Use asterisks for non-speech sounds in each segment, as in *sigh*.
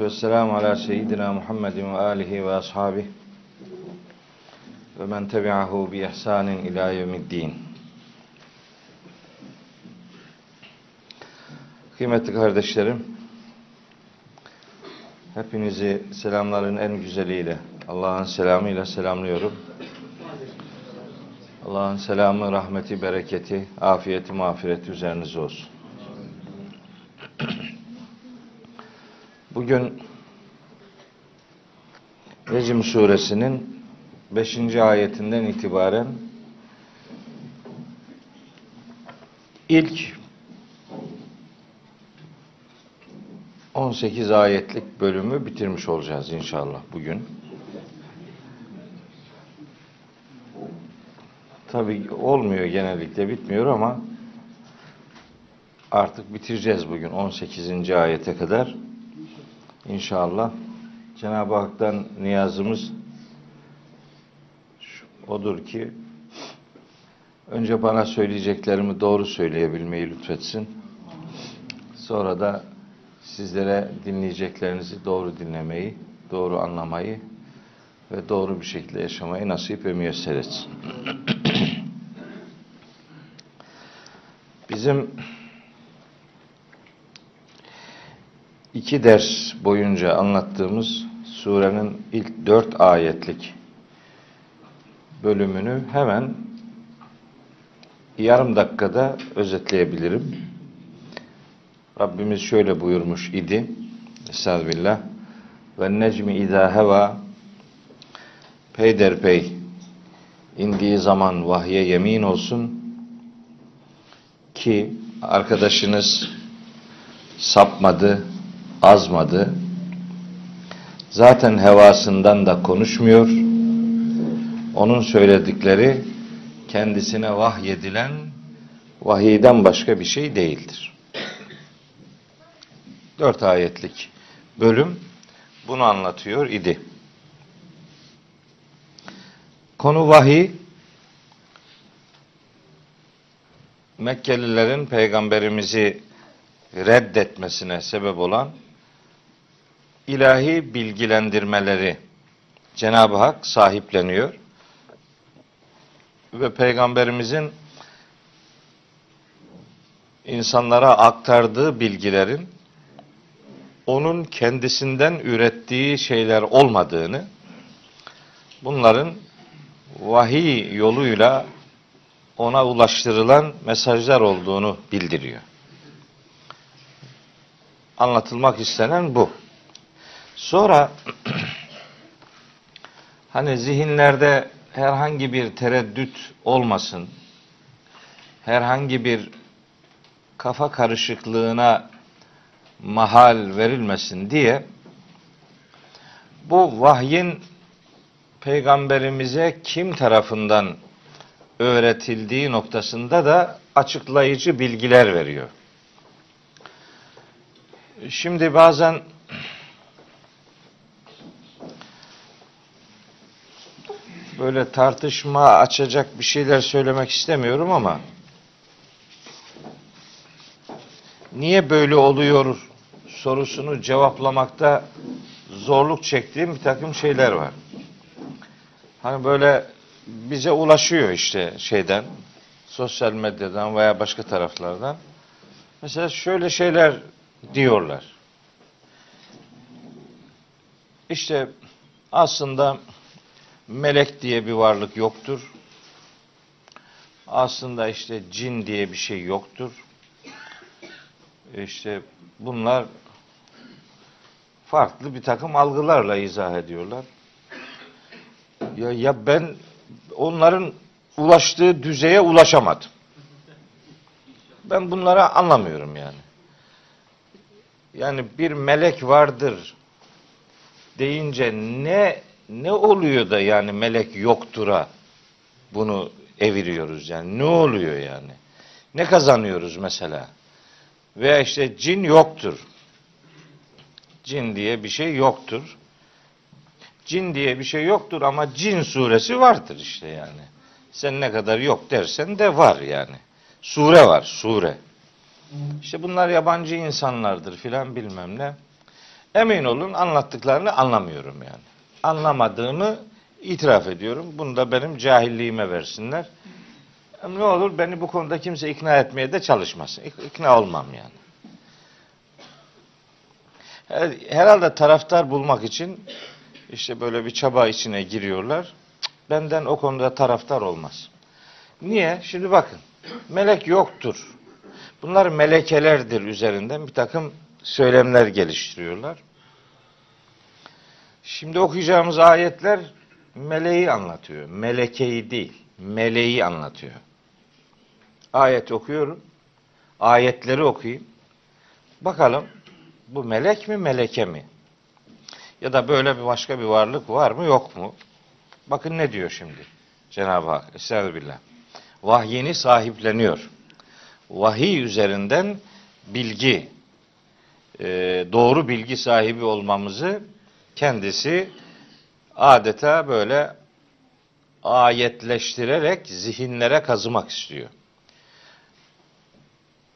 ve selamu ala seyyidina Muhammedin ve alihi ve ashabihi ve men tebi'ahu bi ihsanin ila yevmiddin. Kıymetli kardeşlerim, hepinizi selamların en güzeliyle, Allah'ın selamıyla selamlıyorum. Allah'ın selamı, rahmeti, bereketi, afiyeti, mağfireti üzerinize olsun. Bugün Necm suresinin 5. ayetinden itibaren ilk 18 ayetlik bölümü bitirmiş olacağız inşallah bugün. Tabi olmuyor genellikle bitmiyor ama artık bitireceğiz bugün 18. ayete kadar. İnşallah Cenab-ı Hak'tan niyazımız odur ki önce bana söyleyeceklerimi doğru söyleyebilmeyi lütfetsin. Sonra da sizlere dinleyeceklerinizi doğru dinlemeyi, doğru anlamayı ve doğru bir şekilde yaşamayı nasip ve müyesser etsin. *clears throat* Bizim iki ders boyunca anlattığımız surenin ilk dört ayetlik bölümünü hemen yarım dakikada özetleyebilirim. Rabbimiz şöyle buyurmuş idi. Estağfirullah. Ve necmi izâ heva peyderpey indiği zaman vahye yemin olsun ki arkadaşınız sapmadı, azmadı. Zaten hevasından da konuşmuyor. Onun söyledikleri kendisine vahyedilen vahiyden başka bir şey değildir. Dört ayetlik bölüm bunu anlatıyor idi. Konu vahiy, Mekkelilerin peygamberimizi reddetmesine sebep olan ilahi bilgilendirmeleri Cenab-ı Hak sahipleniyor ve peygamberimizin insanlara aktardığı bilgilerin onun kendisinden ürettiği şeyler olmadığını, bunların vahiy yoluyla ona ulaştırılan mesajlar olduğunu bildiriyor. Anlatılmak istenen bu. Sonra *clears throat* hani zihinlerde herhangi bir tereddüt olmasın, herhangi bir kafa karışıklığına mahal verilmesin diye bu vahyin peygamberimize kim tarafından öğretildiği noktasında da açıklayıcı bilgiler veriyor. Şimdi bazen böyle tartışma açacak bir şeyler söylemek istemiyorum ama niye böyle oluyor sorusunu cevaplamakta zorluk çektiğim bir takım şeyler var. Hani böyle bize ulaşıyor işte şeyden, sosyal medyadan veya başka taraflardan. Mesela şöyle şeyler diyorlar. İşte aslında melek diye bir varlık yoktur. Aslında işte cin diye bir şey yoktur. İşte bunlar farklı bir takım algılarla izah ediyorlar. Ya, ya ben onların ulaştığı düzeye ulaşamadım. Ben bunlara anlamıyorum yani. Yani bir melek vardır deyince ne ne oluyor da yani melek yoktura bunu eviriyoruz yani ne oluyor yani? Ne kazanıyoruz mesela? Veya işte cin yoktur. Cin diye bir şey yoktur. Cin diye bir şey yoktur ama cin suresi vardır işte yani. Sen ne kadar yok dersen de var yani. Sure var, sure. İşte bunlar yabancı insanlardır filan bilmem ne. Emin olun anlattıklarını anlamıyorum yani. Anlamadığımı itiraf ediyorum. Bunu da benim cahilliğime versinler. Ne olur beni bu konuda kimse ikna etmeye de çalışmasın. İk- İkna olmam yani. Her- Herhalde taraftar bulmak için işte böyle bir çaba içine giriyorlar. Benden o konuda taraftar olmaz. Niye? Şimdi bakın. Melek yoktur. Bunlar melekelerdir üzerinden bir takım söylemler geliştiriyorlar. Şimdi okuyacağımız ayetler meleği anlatıyor. Melekeyi değil, meleği anlatıyor. Ayet okuyorum. Ayetleri okuyayım. Bakalım bu melek mi meleke mi? Ya da böyle bir başka bir varlık var mı yok mu? Bakın ne diyor şimdi Cenab-ı Hak. Estağfirullah. Vahyini sahipleniyor. Vahiy üzerinden bilgi, e, doğru bilgi sahibi olmamızı kendisi adeta böyle ayetleştirerek zihinlere kazımak istiyor.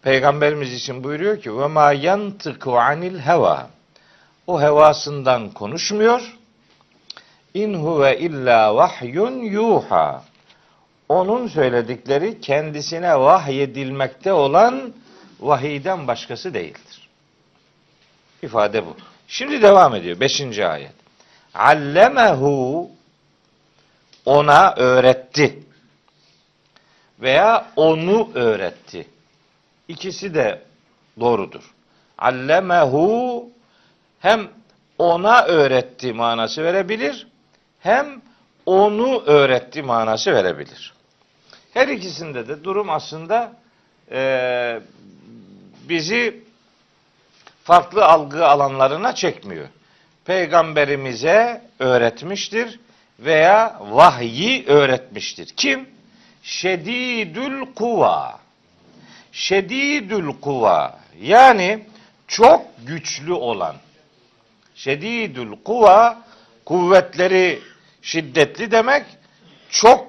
Peygamberimiz için buyuruyor ki ve ma yantıku anil heva. O hevasından konuşmuyor. İn huve illa vahyun yuha. Onun söyledikleri kendisine vahyedilmekte olan vahiyden başkası değildir. İfade bu. Şimdi devam ediyor. Beşinci ayet. Allemehu ona öğretti. Veya onu öğretti. İkisi de doğrudur. Allemehu hem ona öğretti manası verebilir, hem onu öğretti manası verebilir. Her ikisinde de durum aslında eee, bizi farklı algı alanlarına çekmiyor. Peygamberimize öğretmiştir veya vahyi öğretmiştir. Kim? Şedidül kuva. Şedidül kuva yani çok güçlü olan. Şedidül kuva kuvvetleri şiddetli demek, çok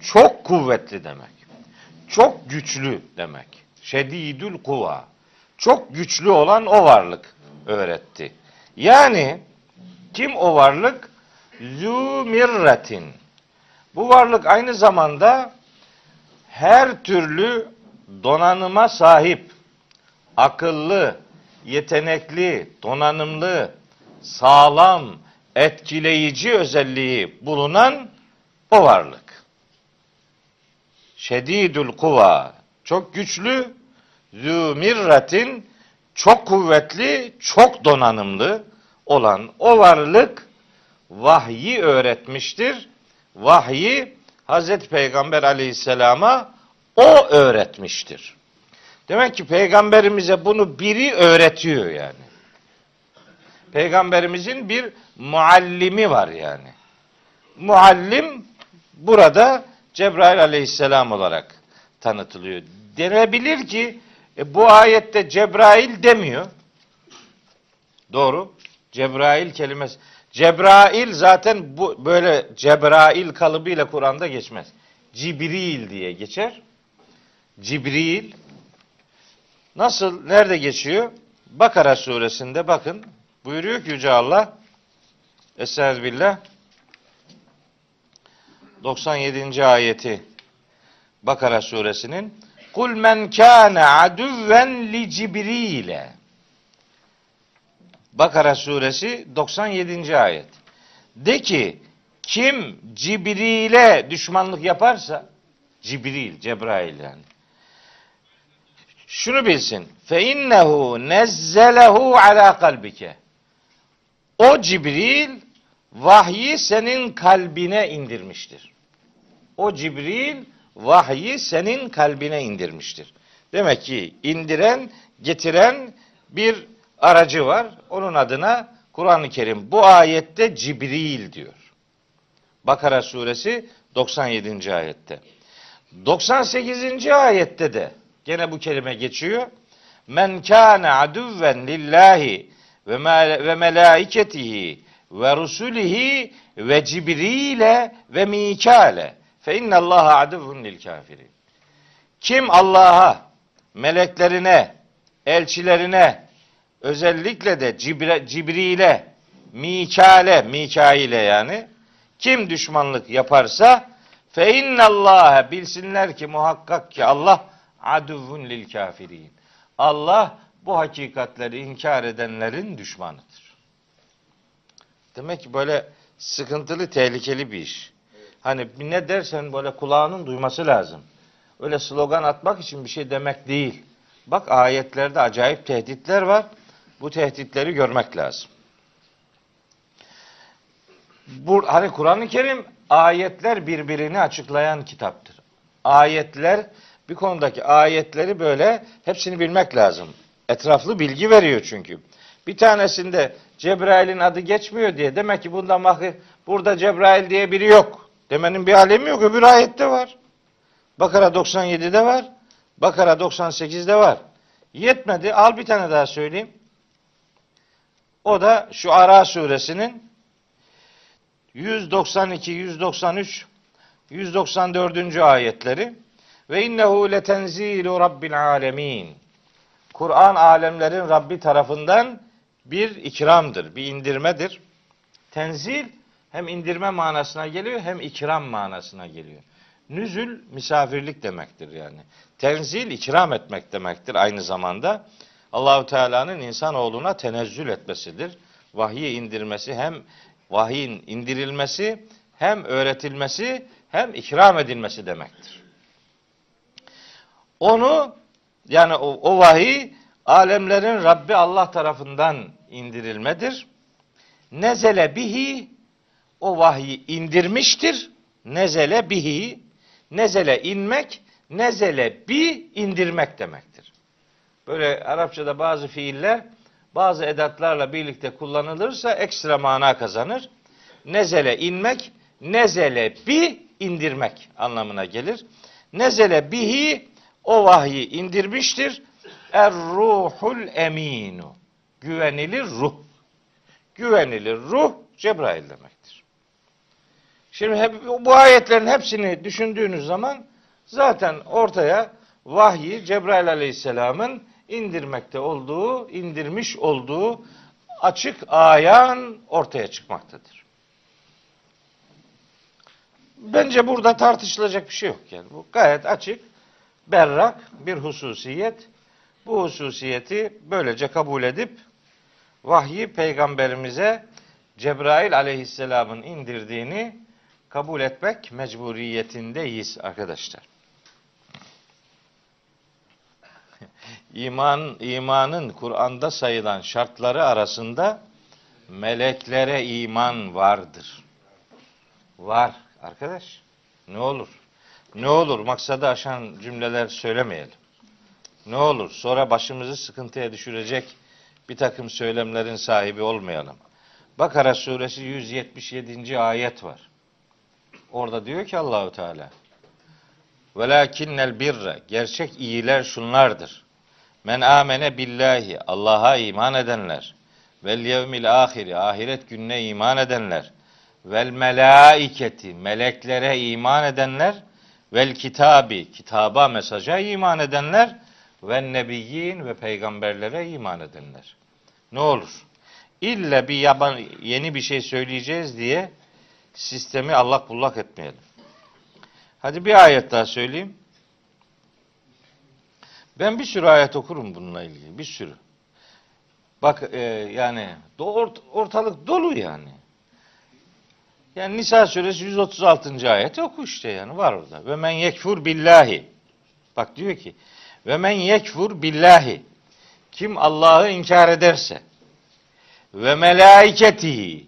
çok kuvvetli demek. Çok güçlü demek. Şedidül kuva. Çok güçlü olan o varlık öğretti. Yani kim o varlık? Zümirretin. Bu varlık aynı zamanda her türlü donanıma sahip, akıllı, yetenekli, donanımlı, sağlam, etkileyici özelliği bulunan o varlık. Şedidül kuva, çok güçlü, zümirratin, çok kuvvetli, çok donanımlı olan o varlık vahyi öğretmiştir. Vahyi Hazreti Peygamber aleyhisselama o öğretmiştir. Demek ki peygamberimize bunu biri öğretiyor yani. Peygamberimizin bir muallimi var yani. Muallim burada Cebrail aleyhisselam olarak tanıtılıyor. Denebilir ki e, bu ayette Cebrail demiyor. Doğru. Cebrail kelimesi. Cebrail zaten bu böyle Cebrail kalıbıyla Kur'an'da geçmez. Cibril diye geçer. Cibril nasıl nerede geçiyor? Bakara suresinde bakın. Buyuruyor ki Yüce Allah Estağfirullah 97. ayeti Bakara suresinin Kul men kâne adüvven li Cibril'e Bakara suresi 97. ayet. De ki kim Cibril'e düşmanlık yaparsa Cibril, Cebrail yani. Şunu bilsin. Fe innehu nezzelehu ala kalbike. O Cibril vahyi senin kalbine indirmiştir. O Cibril vahyi senin kalbine indirmiştir. Demek ki indiren, getiren bir aracı var. Onun adına Kur'an-ı Kerim bu ayette Cibril diyor. Bakara suresi 97. ayette. 98. ayette de gene bu kelime geçiyor. Men kâne aduven lillahi ve melaiketihi ve rusulihi ve cibrile ve mikale fe innallaha aduvun lil kafirin. Kim Allah'a, meleklerine, elçilerine, özellikle de Cibre, Cibril'e, Mikale, Mikail'e yani kim düşmanlık yaparsa fe innallâhe bilsinler ki muhakkak ki Allah aduvun lil kafirin. Allah bu hakikatleri inkar edenlerin düşmanıdır. Demek ki böyle sıkıntılı, tehlikeli bir iş. Hani ne dersen böyle kulağının duyması lazım. Öyle slogan atmak için bir şey demek değil. Bak ayetlerde acayip tehditler var. Bu tehditleri görmek lazım. Bu, hani Kur'an-ı Kerim ayetler birbirini açıklayan kitaptır. Ayetler bir konudaki ayetleri böyle hepsini bilmek lazım. Etraflı bilgi veriyor çünkü. Bir tanesinde Cebrail'in adı geçmiyor diye demek ki bunda burada Cebrail diye biri yok. Demenin bir alemi yok. Öbür ayette var. Bakara 97'de var. Bakara 98'de var. Yetmedi. Al bir tane daha söyleyeyim. O da şu Ara suresinin 192, 193, 194. ayetleri ve innehu letenzilu rabbil alemin. Kur'an alemlerin Rabbi tarafından bir ikramdır, bir indirmedir. Tenzil hem indirme manasına geliyor hem ikram manasına geliyor. Nüzül misafirlik demektir yani. Tenzil ikram etmek demektir aynı zamanda. Allahu Teala'nın insanoğluna tenezzül etmesidir. Vahyi indirmesi hem vahyin indirilmesi hem öğretilmesi hem ikram edilmesi demektir. Onu yani o, o vahiy alemlerin Rabbi Allah tarafından indirilmedir. Nezele bihi o vahyi indirmiştir. Nezele bihi nezele inmek, nezele bi indirmek demektir. Böyle Arapçada bazı fiiller bazı edatlarla birlikte kullanılırsa ekstra mana kazanır. Nezele inmek, nezele bi indirmek anlamına gelir. Nezele bihi o vahyi indirmiştir. Er ruhul eminu. Güvenilir ruh. Güvenilir ruh Cebrail demektir. Şimdi hep, bu ayetlerin hepsini düşündüğünüz zaman zaten ortaya vahyi Cebrail Aleyhisselam'ın indirmekte olduğu, indirmiş olduğu açık ayan ortaya çıkmaktadır. Bence burada tartışılacak bir şey yok yani. Bu gayet açık, berrak bir hususiyet. Bu hususiyeti böylece kabul edip vahyi peygamberimize Cebrail aleyhisselamın indirdiğini kabul etmek mecburiyetindeyiz arkadaşlar. *laughs* İman imanın Kur'an'da sayılan şartları arasında meleklere iman vardır. Var arkadaş. Ne olur? Ne olur maksadı aşan cümleler söylemeyelim. Ne olur sonra başımızı sıkıntıya düşürecek bir takım söylemlerin sahibi olmayalım. Bakara suresi 177. ayet var. Orada diyor ki Allahu Teala Velakinnel birre gerçek iyiler şunlardır. Men amene billahi Allah'a iman edenler vel yevmil ahiri ahiret gününe iman edenler vel melaiketi meleklere iman edenler vel kitabi kitaba mesaja iman edenler ve nebiyyin ve peygamberlere iman edenler. Ne olur? İlle bir yaban yeni bir şey söyleyeceğiz diye sistemi allak bullak etmeyelim. Hadi bir ayet daha söyleyeyim. Ben bir sürü ayet okurum bununla ilgili. Bir sürü. Bak e, yani ort, ortalık dolu yani. Yani Nisa suresi 136. ayeti oku işte yani var orada. Ve men yekfur billahi. Bak diyor ki ve men yekfur billahi. Kim Allah'ı inkar ederse ve melaiketihi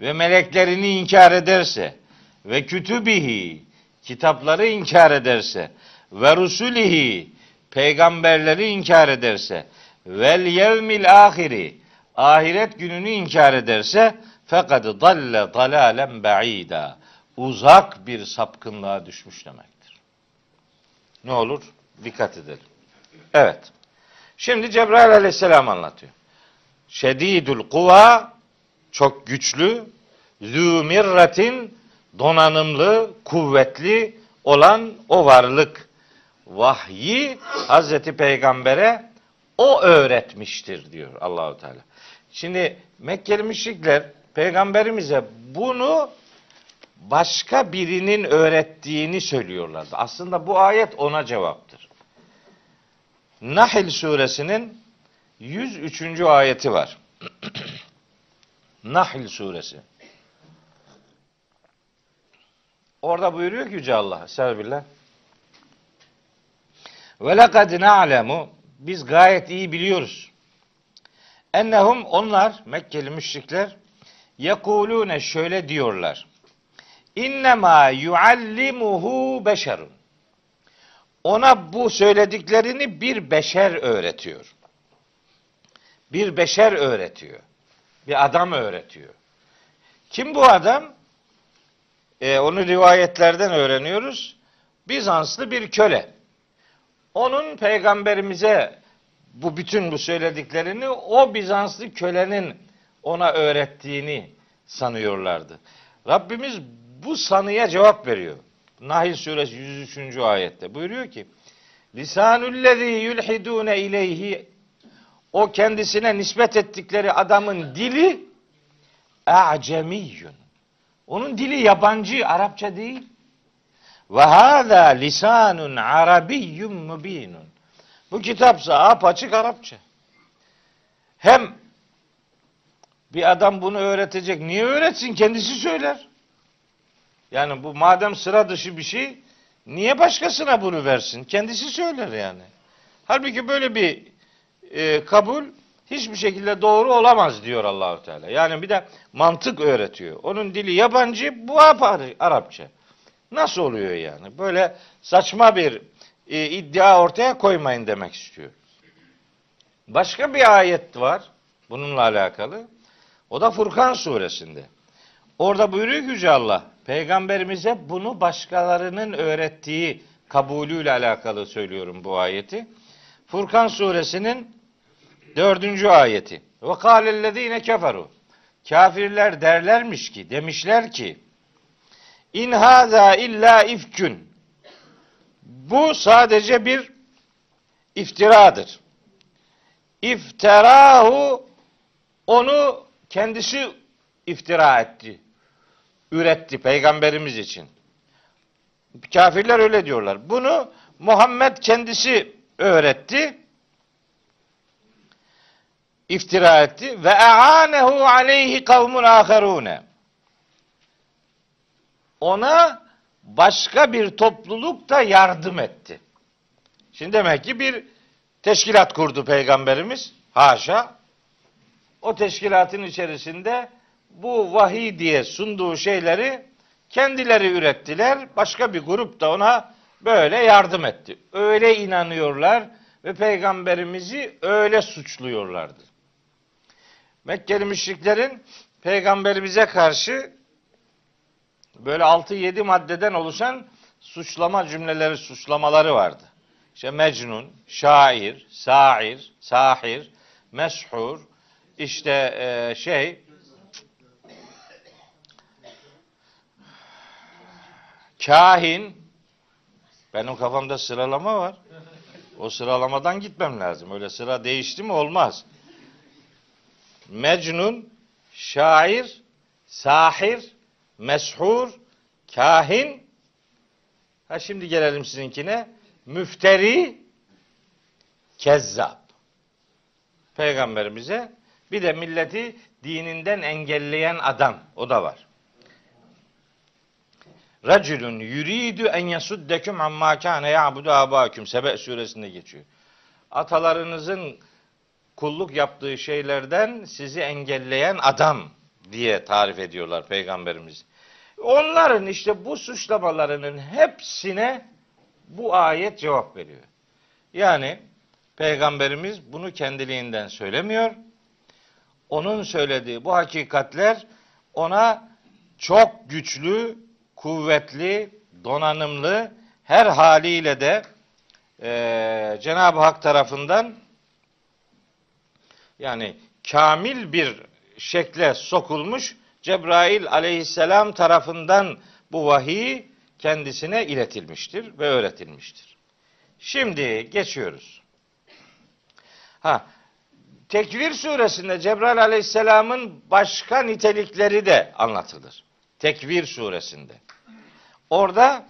ve meleklerini inkar ederse ve kütübihi kitapları inkar ederse ve rusulihi peygamberleri inkar ederse vel yevmil ahiri ahiret gününü inkar ederse fekad dalle dalalen ba'ida. Uzak bir sapkınlığa düşmüş demektir. Ne olur? Dikkat edelim. Evet. Şimdi Cebrail aleyhisselam anlatıyor. Şedidül kuva çok güçlü, zü mirretin donanımlı, kuvvetli olan o varlık vahyi Hazreti Peygamber'e o öğretmiştir diyor Allahu Teala. Şimdi Mekkeli müşrikler peygamberimize bunu başka birinin öğrettiğini söylüyorlardı. Aslında bu ayet ona cevaptır. Nahl suresinin 103. ayeti var. Nahl suresi. Orada buyuruyor ki Yüce Allah. Estağfirullah. Ve lekad na'lemu biz gayet iyi biliyoruz. Ennehum onlar Mekkeli müşrikler yekulune şöyle diyorlar. İnnemâ yuallimuhu beşerun. Ona bu söylediklerini bir beşer öğretiyor. Bir beşer öğretiyor. Bir adam öğretiyor. Kim bu adam? Ee, onu rivayetlerden öğreniyoruz. Bizanslı bir köle. Onun peygamberimize bu bütün bu söylediklerini o Bizanslı kölenin ona öğrettiğini sanıyorlardı. Rabbimiz bu sanıya cevap veriyor. Nahil suresi 103. ayette buyuruyor ki Lisanullezî yulhidûne ileyhi o kendisine nispet ettikleri adamın dili a'cemiyyun. Onun dili yabancı, Arapça değil. Ve hâzâ lisanun arabiyyun mubinun. Bu kitapsa apaçık Arapça. Hem bir adam bunu öğretecek. Niye öğretsin? Kendisi söyler. Yani bu madem sıra dışı bir şey niye başkasına bunu versin? Kendisi söyler yani. Halbuki böyle bir e, kabul hiçbir şekilde doğru olamaz diyor Allahu Teala. Yani bir de mantık öğretiyor. Onun dili yabancı, bu Arapça. Nasıl oluyor yani? Böyle saçma bir e, iddia ortaya koymayın demek istiyor. Başka bir ayet var bununla alakalı. O da Furkan suresinde. Orada buyuruyor Yüce Allah, peygamberimize bunu başkalarının öğrettiği kabulüyle alakalı söylüyorum bu ayeti. Furkan suresinin dördüncü ayeti. Ve kâlellezîne keferu. Kafirler derlermiş ki, demişler ki, İn hâzâ illa ifkün. Bu sadece bir iftiradır. İftirahu onu kendisi iftira etti. Üretti peygamberimiz için. Kafirler öyle diyorlar. Bunu Muhammed kendisi öğretti. İftira etti ve e'anehu aleyhi kavmun aherune. Ona başka bir topluluk da yardım etti. Şimdi demek ki bir teşkilat kurdu peygamberimiz. Haşa. O teşkilatın içerisinde bu vahiy diye sunduğu şeyleri kendileri ürettiler. Başka bir grup da ona böyle yardım etti. Öyle inanıyorlar ve peygamberimizi öyle suçluyorlardı. Mekkeli müşriklerin peygamberimize karşı böyle 6-7 maddeden oluşan suçlama cümleleri, suçlamaları vardı. İşte Mecnun, şair, sair, sahir, meshur, işte e, şey, kahin, benim kafamda sıralama var. O sıralamadan gitmem lazım. Öyle sıra değişti mi olmaz. Mecnun, şair, sahir, meshur, kahin. Ha şimdi gelelim sizinkine. Müfteri, kezzap. Peygamberimize bir de milleti dininden engelleyen adam. O da var. Raculun yuridu en yasuddekum amma kana ya'budu abakum. Sebe suresinde geçiyor. Atalarınızın kulluk yaptığı şeylerden sizi engelleyen adam diye tarif ediyorlar peygamberimiz. Onların işte bu suçlamalarının hepsine bu ayet cevap veriyor. Yani peygamberimiz bunu kendiliğinden söylemiyor. onun söylediği bu hakikatler ona çok güçlü, kuvvetli, donanımlı, her haliyle de e, Cenab-ı Hak tarafından yani kamil bir şekle sokulmuş Cebrail aleyhisselam tarafından bu vahiy kendisine iletilmiştir ve öğretilmiştir. Şimdi geçiyoruz. Ha, Tekvir suresinde Cebrail aleyhisselamın başka nitelikleri de anlatılır. Tekvir suresinde. Orada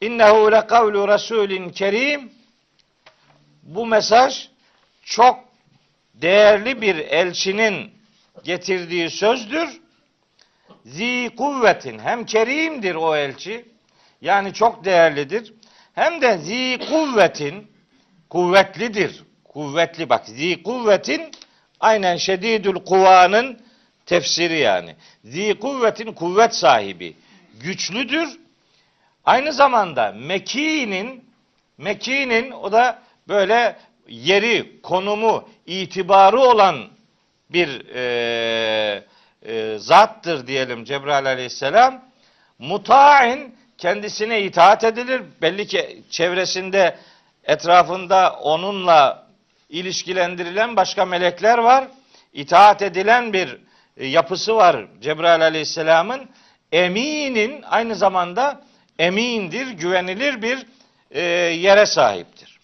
innehu le kavlu rasulin kerim bu mesaj çok değerli bir elçinin getirdiği sözdür. Zi kuvvetin hem kerimdir o elçi yani çok değerlidir. Hem de zi kuvvetin kuvvetlidir. Kuvvetli bak zi kuvvetin aynen şedidül kuvanın tefsiri yani. Zi kuvvetin kuvvet sahibi. Güçlüdür. Aynı zamanda Meki'nin Meki'nin o da böyle yeri, konumu, itibarı olan bir e, e, zattır diyelim Cebrail aleyhisselam. Muta'in kendisine itaat edilir. Belli ki çevresinde etrafında onunla ilişkilendirilen başka melekler var. İtaat edilen bir e, yapısı var Cebrail aleyhisselamın. Eminin aynı zamanda emindir, güvenilir bir e, yere sahiptir.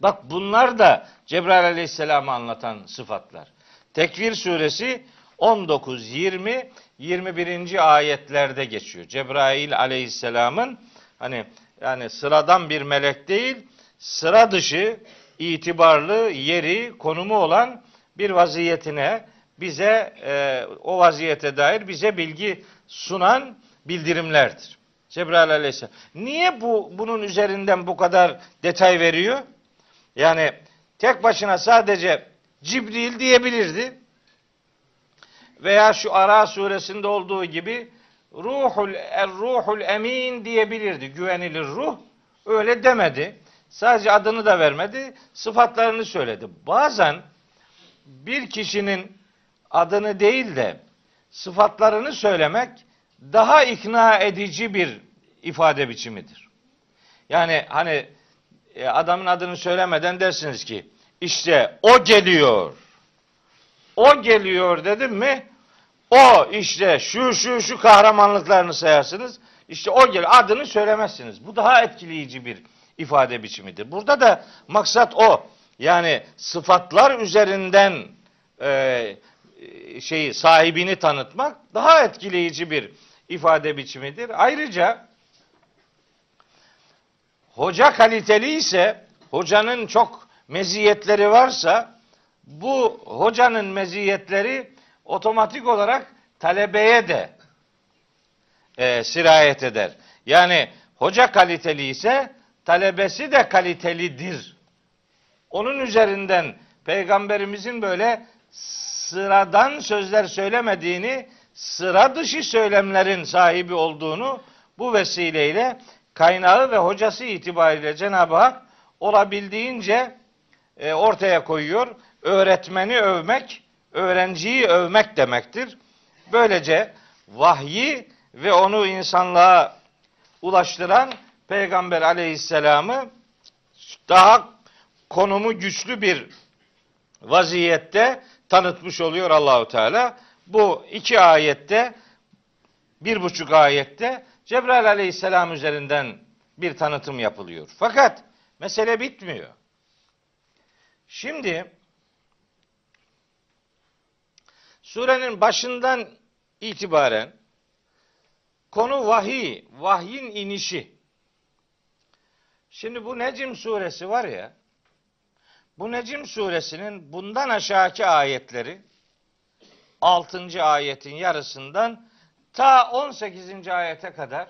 Bak bunlar da Cebrail aleyhisselamı anlatan sıfatlar. Tekvir suresi 19, 20, 21. ayetlerde geçiyor. Cebrail aleyhisselamın hani yani sıradan bir melek değil, sıra dışı itibarlı yeri, konumu olan bir vaziyetine bize e, o vaziyete dair bize bilgi sunan bildirimlerdir. Cebrail aleyhisselam. Niye bu bunun üzerinden bu kadar detay veriyor? Yani tek başına sadece Cibril diyebilirdi. Veya şu Ara suresinde olduğu gibi ruhul er ruhul emin diyebilirdi. Güvenilir ruh. Öyle demedi. Sadece adını da vermedi. Sıfatlarını söyledi. Bazen bir kişinin adını değil de sıfatlarını söylemek daha ikna edici bir ifade biçimidir. Yani hani e, adamın adını söylemeden dersiniz ki işte o geliyor. O geliyor dedim mi o işte şu şu şu kahramanlıklarını sayarsınız. İşte o geliyor. Adını söylemezsiniz. Bu daha etkileyici bir ifade biçimidir. Burada da maksat o. Yani sıfatlar üzerinden e, şeyi sahibini tanıtmak daha etkileyici bir ifade biçimidir. Ayrıca hoca kaliteli ise hocanın çok meziyetleri varsa bu hocanın meziyetleri otomatik olarak talebeye de e, sirayet eder. Yani hoca kaliteli ise talebesi de kalitelidir. Onun üzerinden peygamberimizin böyle sıradan sözler söylemediğini, sıra dışı söylemlerin sahibi olduğunu bu vesileyle kaynağı ve hocası itibariyle Cenab-ı Hak olabildiğince e, ortaya koyuyor. Öğretmeni övmek, öğrenciyi övmek demektir. Böylece vahyi ve onu insanlığa ulaştıran Peygamber aleyhisselamı daha konumu güçlü bir vaziyette tanıtmış oluyor Allahu Teala. Bu iki ayette, bir buçuk ayette Cebrail aleyhisselam üzerinden bir tanıtım yapılıyor. Fakat mesele bitmiyor. Şimdi surenin başından itibaren konu vahiy, vahyin inişi. Şimdi bu Necim suresi var ya, bu Necim suresinin bundan aşağıki ayetleri 6. ayetin yarısından ta 18. ayete kadar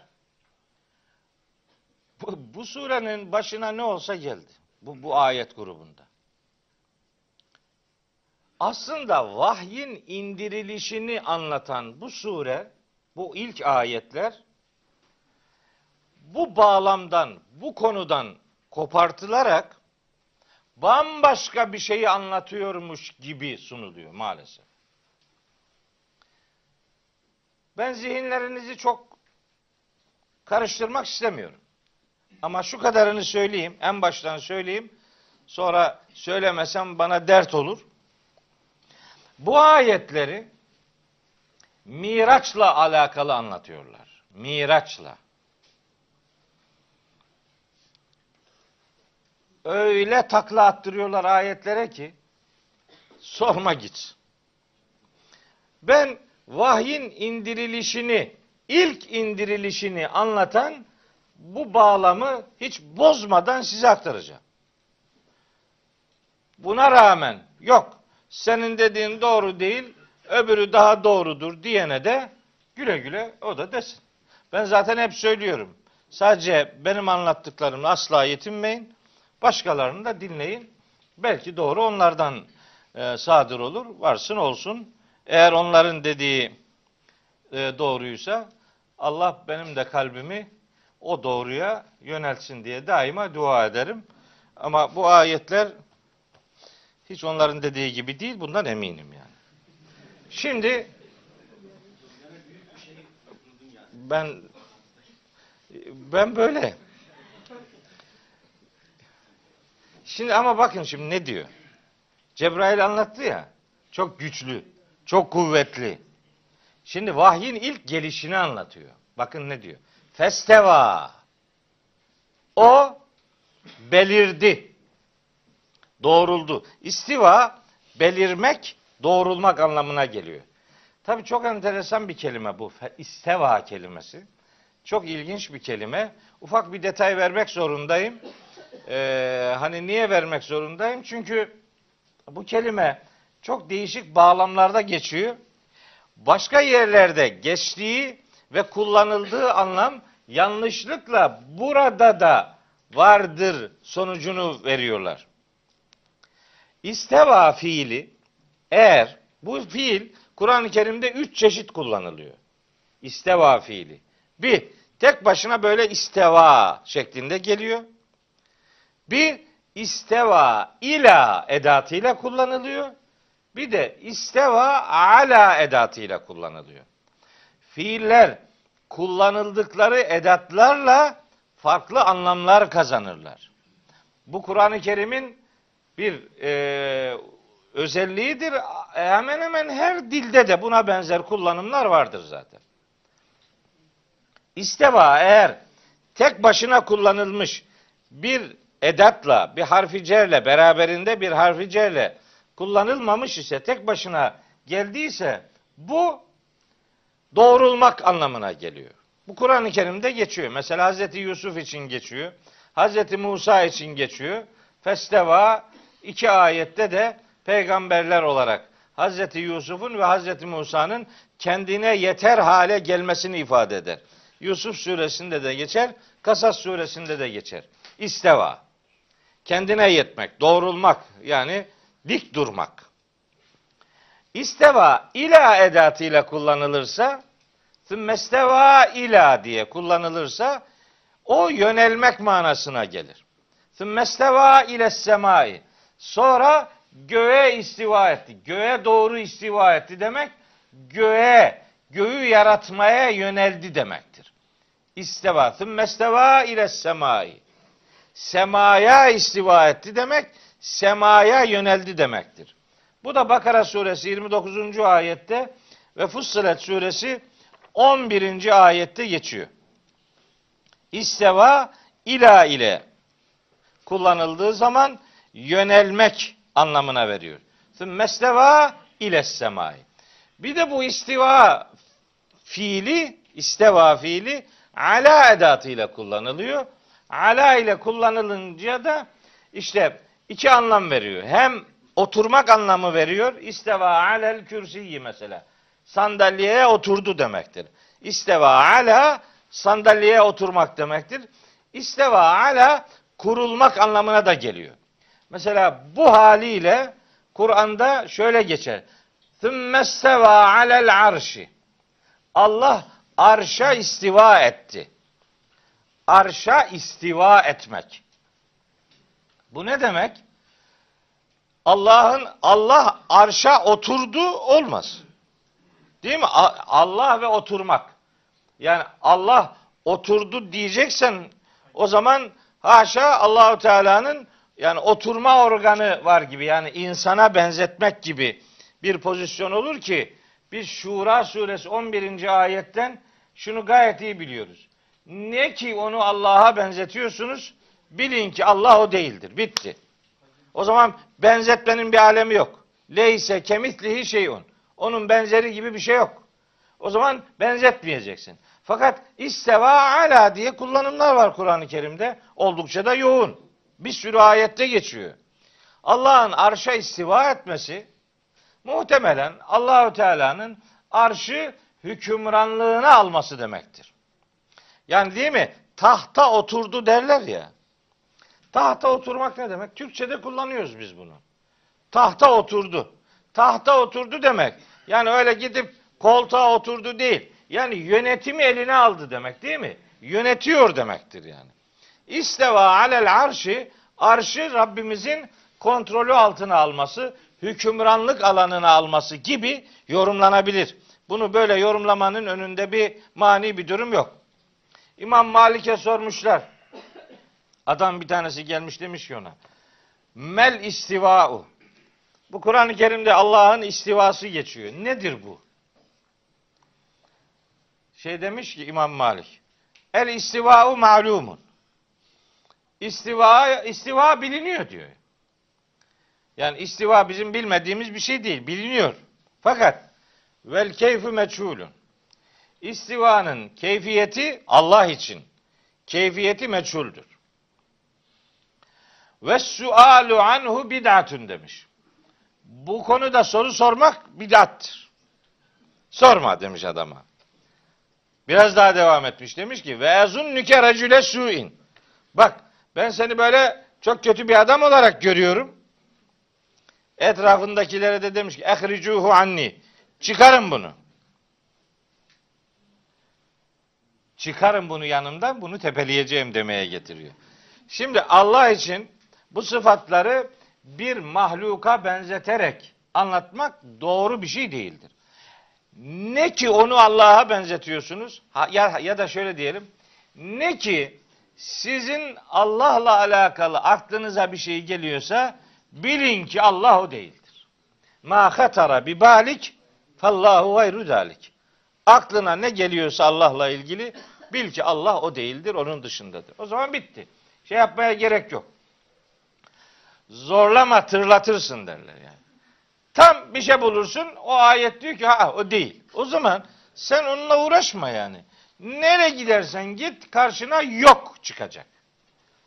bu, bu surenin başına ne olsa geldi. Bu, bu ayet grubunda. Aslında vahyin indirilişini anlatan bu sure, bu ilk ayetler bu bağlamdan, bu konudan kopartılarak bambaşka bir şeyi anlatıyormuş gibi sunuluyor maalesef. Ben zihinlerinizi çok karıştırmak istemiyorum. Ama şu kadarını söyleyeyim, en baştan söyleyeyim. Sonra söylemesem bana dert olur. Bu ayetleri Miraç'la alakalı anlatıyorlar. Miraç'la. Öyle takla attırıyorlar ayetlere ki sorma git. Ben vahyin indirilişini, ilk indirilişini anlatan bu bağlamı hiç bozmadan size aktaracağım. Buna rağmen yok senin dediğin doğru değil, öbürü daha doğrudur diyene de güle güle o da desin. Ben zaten hep söylüyorum. Sadece benim anlattıklarımla asla yetinmeyin. Başkalarını da dinleyin. Belki doğru onlardan e, sadır olur. Varsın olsun. Eğer onların dediği e, doğruysa Allah benim de kalbimi o doğruya yöneltsin diye daima dua ederim. Ama bu ayetler hiç onların dediği gibi değil. Bundan eminim yani. Şimdi ben ben böyle. Şimdi ama bakın şimdi ne diyor? Cebrail anlattı ya. Çok güçlü, çok kuvvetli. Şimdi vahyin ilk gelişini anlatıyor. Bakın ne diyor? Festeva. O belirdi. Doğruldu. İstiva belirmek, doğrulmak anlamına geliyor. Tabii çok enteresan bir kelime bu. İsteva kelimesi. Çok ilginç bir kelime. Ufak bir detay vermek zorundayım. Ee, hani niye vermek zorundayım? Çünkü bu kelime çok değişik bağlamlarda geçiyor. Başka yerlerde geçtiği ve kullanıldığı anlam yanlışlıkla burada da vardır sonucunu veriyorlar. İsteva fiili eğer bu fiil Kur'an-ı Kerim'de üç çeşit kullanılıyor. İsteva fiili. Bir, tek başına böyle isteva şeklinde geliyor. Bir, isteva ila edatıyla kullanılıyor. Bir de isteva ala edatıyla kullanılıyor. Fiiller kullanıldıkları edatlarla farklı anlamlar kazanırlar. Bu Kur'an-ı Kerim'in bir e, özelliğidir. Hemen hemen her dilde de buna benzer kullanımlar vardır zaten. İsteva eğer tek başına kullanılmış bir edatla, bir harfi cerle, beraberinde bir harfi cerle kullanılmamış ise, tek başına geldiyse bu doğrulmak anlamına geliyor. Bu Kur'an-ı Kerim'de geçiyor. Mesela Hazreti Yusuf için geçiyor. Hazreti Musa için geçiyor. Festeva iki ayette de peygamberler olarak Hazreti Yusuf'un ve Hazreti Musa'nın kendine yeter hale gelmesini ifade eder. Yusuf suresinde de geçer, Kasas suresinde de geçer. İsteva. Kendine yetmek, doğrulmak yani dik durmak. İsteva ila edatıyla kullanılırsa Sümmesteva ila diye kullanılırsa o yönelmek manasına gelir. Sümmesteva ile semai. Sonra göğe istiva etti. Göğe doğru istiva etti demek göğe, göğü yaratmaya yöneldi demektir. İsteva. Sümmesteva ile semai. Semaya istiva etti demek semaya yöneldi demektir. Bu da Bakara suresi 29. ayette ve Fussilet suresi 11. ayette geçiyor. İsteva ila ile kullanıldığı zaman yönelmek anlamına veriyor. Sümmesteva ile semai. Bir de bu istiva fiili, isteva fiili ala edatıyla kullanılıyor. Ala ile kullanılınca da işte iki anlam veriyor. Hem oturmak anlamı veriyor. İsteva alel kürsiyi mesela. Sandalyeye oturdu demektir. İsteva ala sandalyeye oturmak demektir. İsteva ala kurulmak anlamına da geliyor. Mesela bu haliyle Kur'an'da şöyle geçer. Thümmesteva alel arşi. Allah arşa istiva etti. Arşa istiva etmek. Bu ne demek? Allah'ın Allah arşa oturdu olmaz. Değil mi? Allah ve oturmak. Yani Allah oturdu diyeceksen o zaman haşa Allahu Teala'nın yani oturma organı var gibi yani insana benzetmek gibi bir pozisyon olur ki biz Şura suresi 11. ayetten şunu gayet iyi biliyoruz. Ne ki onu Allah'a benzetiyorsunuz bilin ki Allah o değildir. Bitti. O zaman benzetmenin bir alemi yok. Leyse kemitlihi şeyun. Onun benzeri gibi bir şey yok. O zaman benzetmeyeceksin. Fakat isteva ala diye kullanımlar var Kur'an-ı Kerim'de. Oldukça da yoğun. Bir sürü ayette geçiyor. Allah'ın arşa istiva etmesi muhtemelen Allahü Teala'nın arşı hükümranlığına alması demektir. Yani değil mi? Tahta oturdu derler ya. Tahta oturmak ne demek? Türkçe'de kullanıyoruz biz bunu. Tahta oturdu. Tahta oturdu demek. Yani öyle gidip koltuğa oturdu değil. Yani yönetimi eline aldı demek değil mi? Yönetiyor demektir yani. İsteva alel arşi, arşı Rabbimizin kontrolü altına alması, hükümranlık alanına alması gibi yorumlanabilir. Bunu böyle yorumlamanın önünde bir mani bir durum yok. İmam Malik'e sormuşlar. Adam bir tanesi gelmiş demiş ki ona. Mel istiva'u. Bu Kur'an-ı Kerim'de Allah'ın istivası geçiyor. Nedir bu? Şey demiş ki İmam Malik. El istiva'u ma'lumun. İstiva, istiva biliniyor diyor. Yani istiva bizim bilmediğimiz bir şey değil. Biliniyor. Fakat vel keyfü meçhulun. İstivanın keyfiyeti Allah için. Keyfiyeti meçhuldür. Ve sualu anhu bid'atun demiş. Bu konuda soru sormak bid'attır. Sorma demiş adama. Biraz daha devam etmiş. Demiş ki ve ezunnüke recüle su'in. Bak ben seni böyle çok kötü bir adam olarak görüyorum. Etrafındakilere de demiş ki ehricuhu anni. Çıkarın bunu. Çıkarın bunu yanımdan bunu tepeleyeceğim demeye getiriyor. Şimdi Allah için bu sıfatları bir mahluka benzeterek anlatmak doğru bir şey değildir. Ne ki onu Allah'a benzetiyorsunuz ya, ya da şöyle diyelim ne ki sizin Allah'la alakalı aklınıza bir şey geliyorsa bilin ki Allah o değildir. Ma hatara bi balik fallahu gayru zalik. Aklına ne geliyorsa Allah'la ilgili bil ki Allah o değildir, onun dışındadır. O zaman bitti. Şey yapmaya gerek yok. Zorlama tırlatırsın derler yani. Tam bir şey bulursun o ayet diyor ki ha o değil. O zaman sen onunla uğraşma yani. Nereye gidersen git karşına yok çıkacak.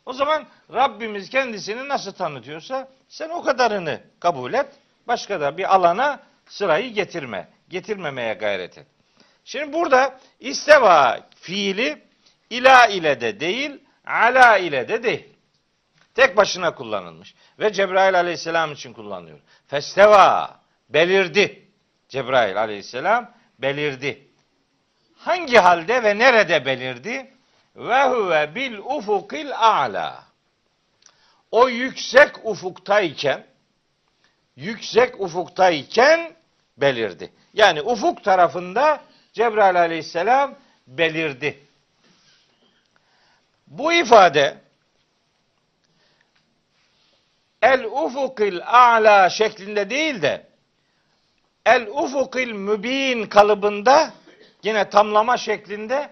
O zaman Rabbimiz kendisini nasıl tanıtıyorsa sen o kadarını kabul et. Başka da bir alana sırayı getirme. Getirmemeye gayret et. Şimdi burada isteva fiili ila ile de değil, ala ile de değil. Tek başına kullanılmış. Ve Cebrail aleyhisselam için kullanılıyor. Festeva, belirdi. Cebrail aleyhisselam belirdi. Hangi halde ve nerede belirdi? Ve huve bil ufukil a'la. O yüksek ufuktayken, yüksek ufuktayken belirdi. Yani ufuk tarafında Cebrail aleyhisselam belirdi. Bu ifade el ufukil a'la şeklinde değil de el ufukil mübin kalıbında yine tamlama şeklinde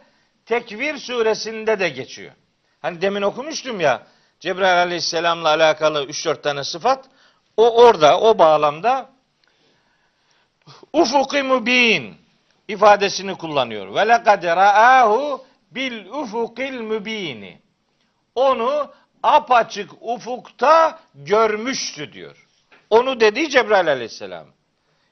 Tekvir suresinde de geçiyor. Hani demin okumuştum ya Cebrail aleyhisselamla alakalı 3-4 tane sıfat. O orada, o bağlamda ufuki mübin ifadesini kullanıyor. Ve lekad ra'ahu bil ufukil mübini. Onu apaçık ufukta görmüştü diyor. Onu dedi Cebrail aleyhisselam.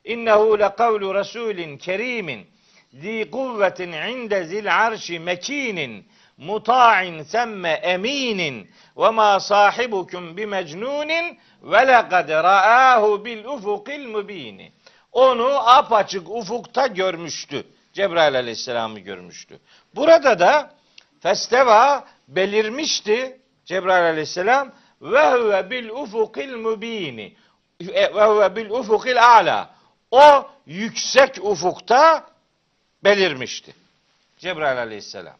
İnnehu le kavlu rasulin kerimin zi kuvvetin inde zil arşi mekinin muta'in semme eminin ve ma sahibukum bi mecnunin ve lekad ra'ahu bil ufukil mübini. Onu apaçık ufukta görmüştü. Cebrail aleyhisselamı görmüştü. Burada da festeva belirmişti Cebrail aleyhisselam ve huve bil ufukil mübini. ve huve bil ufukil a'la. O yüksek ufukta belirmişti. Cebrail aleyhisselam.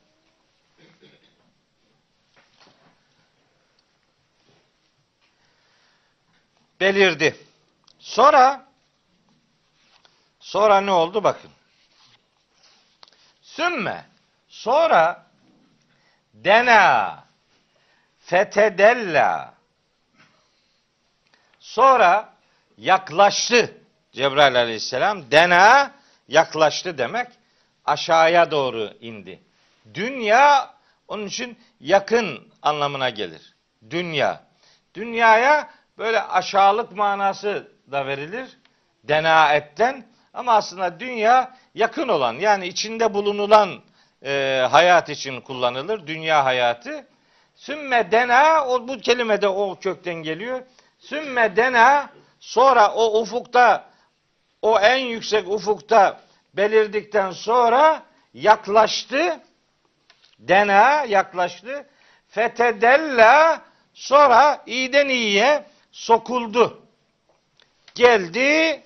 Belirdi. Sonra sonra ne oldu bakın. Sümme sonra dena fetedella sonra yaklaştı Cebrail aleyhisselam dena yaklaştı demek aşağıya doğru indi. Dünya onun için yakın anlamına gelir. Dünya. Dünyaya böyle aşağılık manası da verilir. Denaetten ama aslında dünya yakın olan yani içinde bulunulan e, hayat için kullanılır. Dünya hayatı. Sümme dena o bu kelime de o kökten geliyor. Sümme dena sonra o ufukta o en yüksek ufukta belirdikten sonra yaklaştı. Dena yaklaştı. Fetedella sonra iyiden iyiye sokuldu. Geldi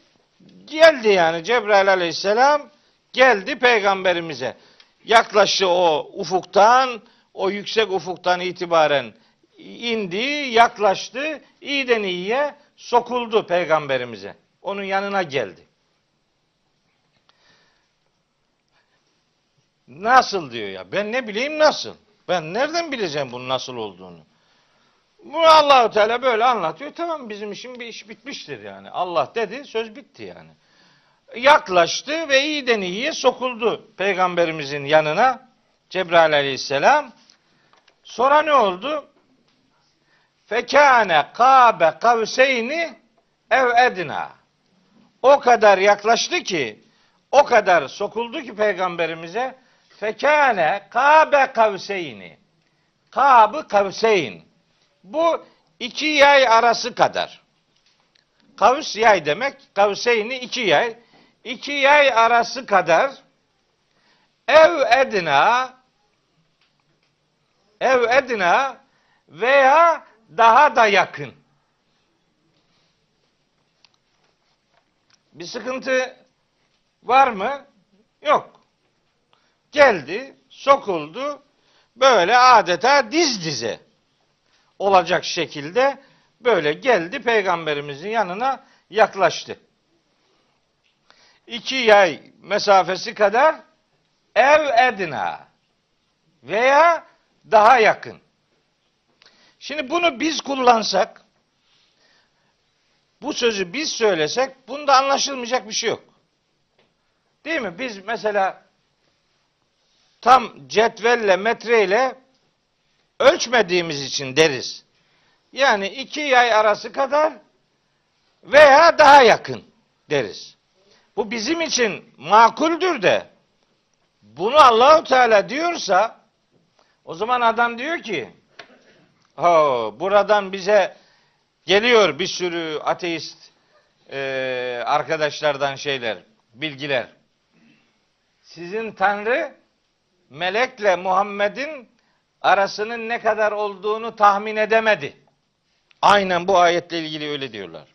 geldi yani Cebrail aleyhisselam geldi peygamberimize. Yaklaştı o ufuktan, o yüksek ufuktan itibaren indi, yaklaştı, iyiden iyiye sokuldu peygamberimize. Onun yanına geldi. Nasıl diyor ya? Ben ne bileyim nasıl? Ben nereden bileceğim bunun nasıl olduğunu? Bunu Allahu Teala böyle anlatıyor. Tamam bizim işim bir iş bitmiştir yani. Allah dedi, söz bitti yani. Yaklaştı ve iyiden iyiye sokuldu peygamberimizin yanına Cebrail aleyhisselam. Sonra ne oldu? Fekâne kâbe kavseyni ev edna. O kadar yaklaştı ki, o kadar sokuldu ki peygamberimize fekâne kâbe kavseyni. Kâbı kavseyn. Bu iki yay arası kadar. Kavs yay demek. Kavseyni iki yay. İki yay arası kadar ev edina ev edina veya daha da yakın. Bir sıkıntı var mı? Yok. Geldi, sokuldu, böyle adeta diz dize olacak şekilde böyle geldi peygamberimizin yanına yaklaştı. İki yay mesafesi kadar ev edina veya daha yakın. Şimdi bunu biz kullansak, bu sözü biz söylesek, bunda anlaşılmayacak bir şey yok. Değil mi? Biz mesela tam cetvelle, metreyle ölçmediğimiz için deriz. Yani iki yay arası kadar veya daha yakın deriz. Bu bizim için makuldür de bunu Allahu Teala diyorsa o zaman adam diyor ki oh, buradan bize geliyor bir sürü ateist e, arkadaşlardan şeyler, bilgiler. Sizin Tanrı melekle Muhammed'in arasının ne kadar olduğunu tahmin edemedi. Aynen bu ayetle ilgili öyle diyorlar.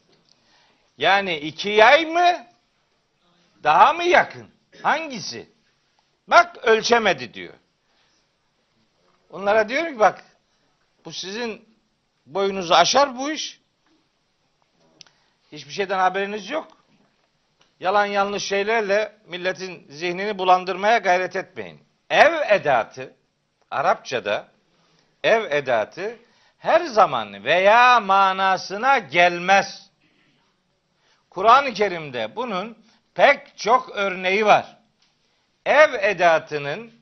Yani iki yay mı? Daha mı yakın? Hangisi? Bak ölçemedi diyor. Onlara diyorum ki bak bu sizin boyunuzu aşar bu iş. Hiçbir şeyden haberiniz yok. Yalan yanlış şeylerle milletin zihnini bulandırmaya gayret etmeyin. Ev edatı Arapçada ev edatı her zaman veya manasına gelmez. Kur'an-ı Kerim'de bunun pek çok örneği var. Ev edatının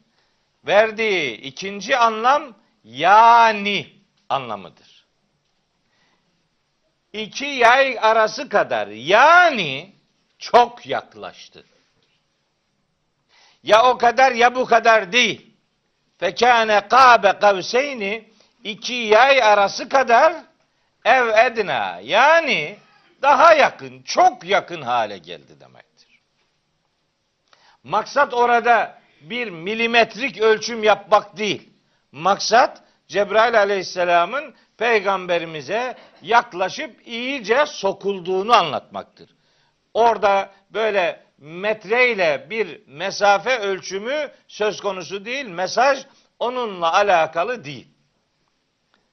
verdiği ikinci anlam yani anlamıdır. İki yay arası kadar yani çok yaklaştı. Ya o kadar ya bu kadar değil. Fekâne kâbe kavseyni iki yay arası kadar ev edna yani daha yakın, çok yakın hale geldi demektir. Maksat orada bir milimetrik ölçüm yapmak değil. Maksat Cebrail aleyhisselamın peygamberimize yaklaşıp iyice sokulduğunu anlatmaktır. Orada böyle metreyle bir mesafe ölçümü söz konusu değil. Mesaj onunla alakalı değil.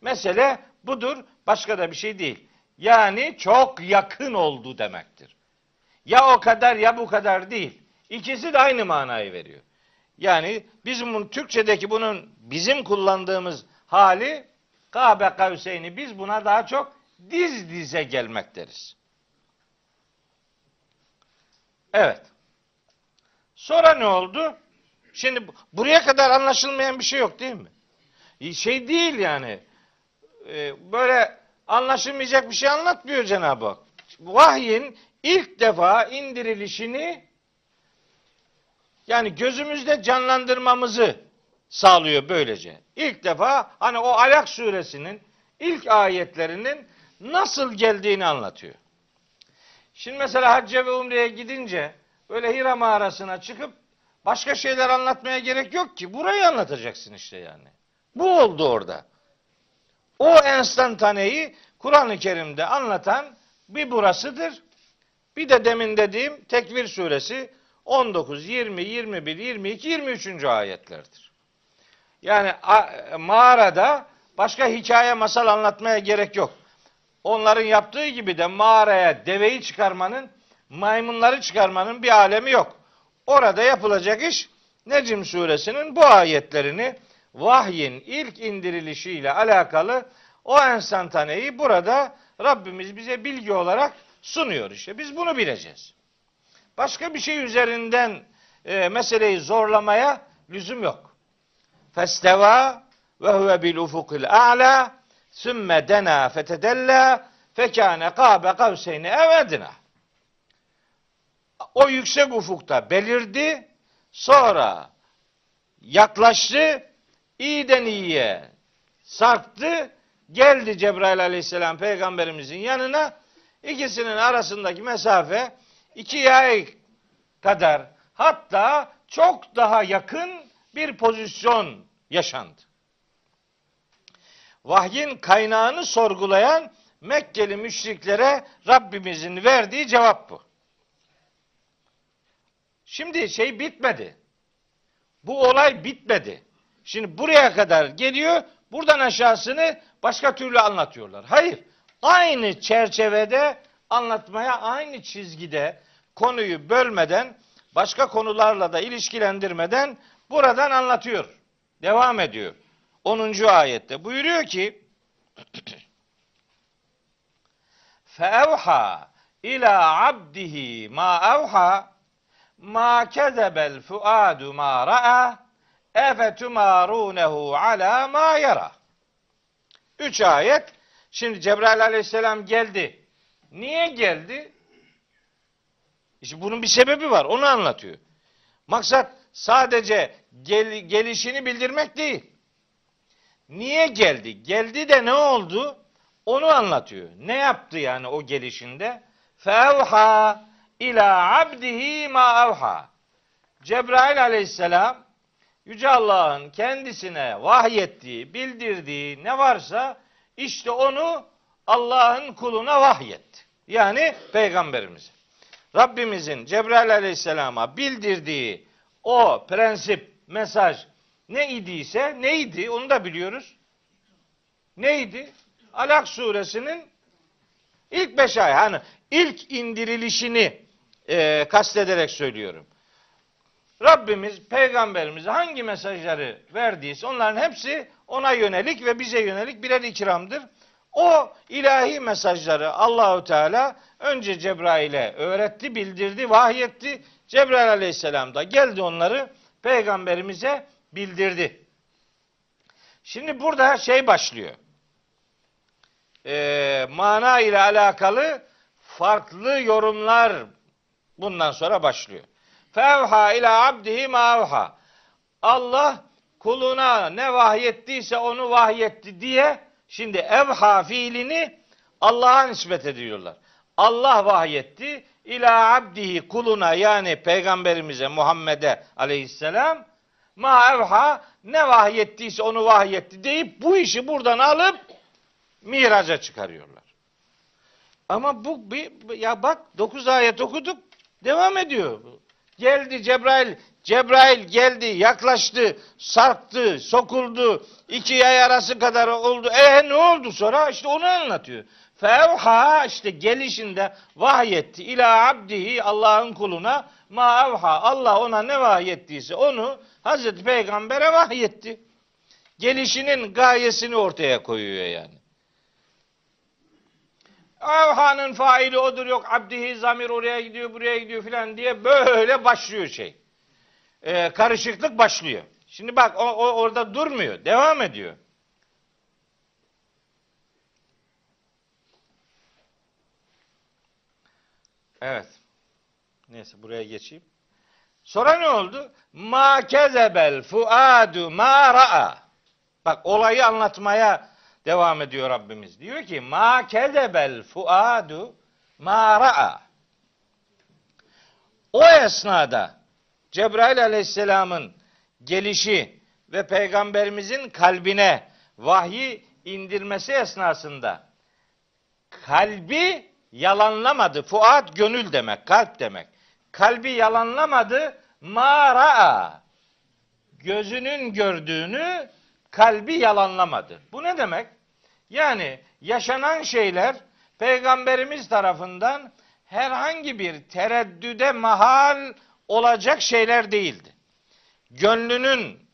Mesele budur. Başka da bir şey değil. Yani çok yakın oldu demektir. Ya o kadar ya bu kadar değil. İkisi de aynı manayı veriyor. Yani bizim bunun Türkçedeki bunun bizim kullandığımız hali Kabe kavseyni biz buna daha çok diz dize gelmek deriz. Evet. Sonra ne oldu? Şimdi buraya kadar anlaşılmayan bir şey yok değil mi? Şey değil yani. Ee, böyle anlaşılmayacak bir şey anlatmıyor Cenab-ı Hak. Vahyin ilk defa indirilişini yani gözümüzde canlandırmamızı sağlıyor böylece. İlk defa hani o Alak suresinin ilk ayetlerinin nasıl geldiğini anlatıyor. Şimdi mesela hacca ve umreye gidince böyle Hira mağarasına çıkıp başka şeyler anlatmaya gerek yok ki. Burayı anlatacaksın işte yani. Bu oldu orada. O enstantaneyi Kur'an-ı Kerim'de anlatan bir burasıdır. Bir de demin dediğim Tekvir suresi 19, 20, 21, 22, 23. ayetlerdir. Yani mağarada başka hikaye masal anlatmaya gerek yok. Onların yaptığı gibi de mağaraya deveyi çıkarmanın, maymunları çıkarmanın bir alemi yok. Orada yapılacak iş Necim suresinin bu ayetlerini vahyin ilk indirilişiyle alakalı o enstantaneyi burada Rabbimiz bize bilgi olarak sunuyor işte. Biz bunu bileceğiz. Başka bir şey üzerinden e, meseleyi zorlamaya lüzum yok. Festeva ve huve bil ufukil a'la sümme dena fetedella fekâne kâbe kavseyni evedina. O yüksek ufukta belirdi, sonra yaklaştı, iyiden iyiye sarktı, geldi Cebrail aleyhisselam peygamberimizin yanına, ikisinin arasındaki mesafe iki yay kadar hatta çok daha yakın bir pozisyon yaşandı. Vahyin kaynağını sorgulayan Mekkeli müşriklere Rabbimizin verdiği cevap bu. Şimdi şey bitmedi. Bu olay bitmedi. Şimdi buraya kadar geliyor, buradan aşağısını başka türlü anlatıyorlar. Hayır, aynı çerçevede anlatmaya, aynı çizgide konuyu bölmeden, başka konularla da ilişkilendirmeden buradan anlatıyor. Devam ediyor. 10. ayette buyuruyor ki *clears throat* فَاَوْحَى ila abdihi ma evha ma kezebel fuadu ma ra'a efetumarunehu ala ma yara. Üç ayet. Şimdi Cebrail aleyhisselam geldi. Niye geldi? İşte bunun bir sebebi var. Onu anlatıyor. Maksat sadece gel, gelişini bildirmek değil. Niye geldi? Geldi de ne oldu? Onu anlatıyor. Ne yaptı yani o gelişinde? Fevha ila abdihi ma evha. Cebrail aleyhisselam Yüce Allah'ın kendisine vahyettiği, bildirdiği ne varsa işte onu Allah'ın kuluna vahyetti. Yani peygamberimize. Rabbimizin Cebrail aleyhisselama bildirdiği o prensip, mesaj ne idiyse neydi onu da biliyoruz. Neydi? Alak suresinin ilk beş ay. Hani ilk indirilişini e, kastederek söylüyorum. Rabbimiz peygamberimize hangi mesajları verdiyse onların hepsi ona yönelik ve bize yönelik birer ikramdır. O ilahi mesajları Allahu Teala önce Cebrail'e öğretti, bildirdi, vahyetti. Cebrail Aleyhisselam da geldi onları peygamberimize bildirdi. Şimdi burada şey başlıyor. Ee, mana ile alakalı farklı yorumlar bundan sonra başlıyor. Fevha ila abdihi ma Allah kuluna ne vahyettiyse onu vahyetti diye şimdi evha fiilini Allah'a nispet ediyorlar. Allah vahyetti ila abdihi kuluna yani peygamberimize Muhammed'e aleyhisselam ma evha ne vahyettiyse onu vahyetti deyip bu işi buradan alıp miraca çıkarıyorlar. Ama bu bir, ya bak 9 ayet okuduk devam ediyor. Geldi Cebrail, Cebrail geldi, yaklaştı, sarktı, sokuldu, iki yay arası kadar oldu. E ne oldu sonra? İşte onu anlatıyor. Fevha işte gelişinde vahyetti ila abdihi Allah'ın kuluna ma evha Allah ona ne vahyettiyse onu Hazreti Peygamber'e vahyetti. Gelişinin gayesini ortaya koyuyor yani. Evha'nın faili odur yok abdihi zamir oraya gidiyor buraya gidiyor filan diye böyle başlıyor şey. Ee, karışıklık başlıyor. Şimdi bak o, o orada durmuyor. Devam ediyor. Evet. Neyse buraya geçeyim. Sonra ne oldu? Ma kezebel fuadu ma ra'a. Bak olayı anlatmaya devam ediyor Rabbimiz. Diyor ki ma kezebel fuadu ma ra'a. O esnada Cebrail aleyhisselamın gelişi ve peygamberimizin kalbine vahyi indirmesi esnasında kalbi yalanlamadı. Fuat gönül demek, kalp demek. Kalbi yalanlamadı. Mara'a. Gözünün gördüğünü kalbi yalanlamadı. Bu ne demek? Yani yaşanan şeyler peygamberimiz tarafından herhangi bir tereddüde mahal olacak şeyler değildi. Gönlünün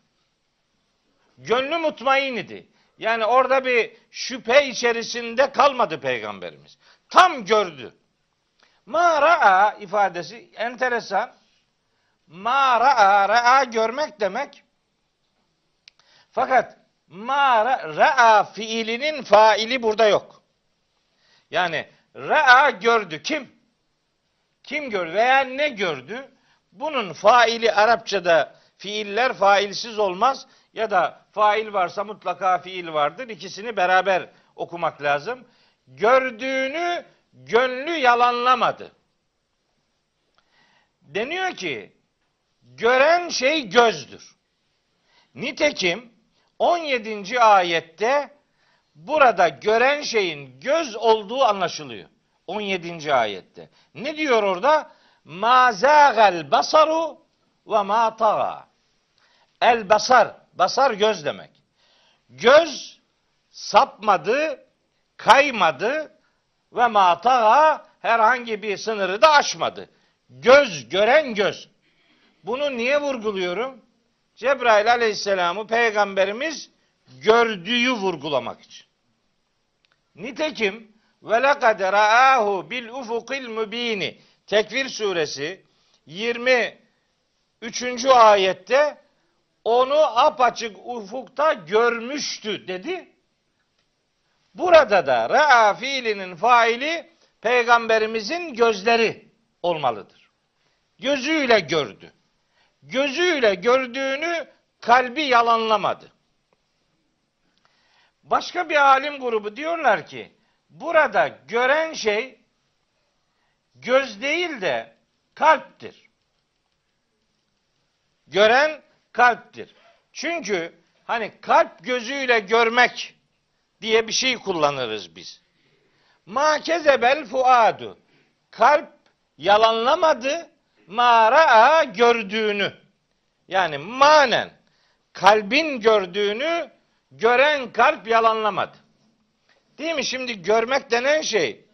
gönlü mutmain idi. Yani orada bir şüphe içerisinde kalmadı peygamberimiz. Tam gördü. Ma ra'a ifadesi enteresan. Ma ra'a, görmek demek. Fakat ma ra'a fiilinin faili burada yok. Yani ra'a gördü. Kim? Kim gördü veya ne gördü? Bunun faili Arapçada fiiller failsiz olmaz ya da fail varsa mutlaka fiil vardır. İkisini beraber okumak lazım. Gördüğünü gönlü yalanlamadı. Deniyor ki gören şey gözdür. Nitekim 17. ayette burada gören şeyin göz olduğu anlaşılıyor. 17. ayette. Ne diyor orada? Ma zâgel basaru ve ma taga. El basar, basar göz demek. Göz sapmadı, kaymadı ve ma taga herhangi bir sınırı da aşmadı. Göz, gören göz. Bunu niye vurguluyorum? Cebrail aleyhisselamı peygamberimiz gördüğü vurgulamak için. Nitekim ve lekad ra'ahu bil ufukil mübini Tekvir suresi 23. ayette onu apaçık ufukta görmüştü dedi. Burada da ra'a fiilinin faili peygamberimizin gözleri olmalıdır. Gözüyle gördü. Gözüyle gördüğünü kalbi yalanlamadı. Başka bir alim grubu diyorlar ki burada gören şey göz değil de kalptir. Gören kalptir. Çünkü hani kalp gözüyle görmek diye bir şey kullanırız biz. Ma kezebel fuadu. Kalp yalanlamadı. Ma ra'a gördüğünü. Yani manen kalbin gördüğünü gören kalp yalanlamadı. Değil mi? Şimdi görmek denen şey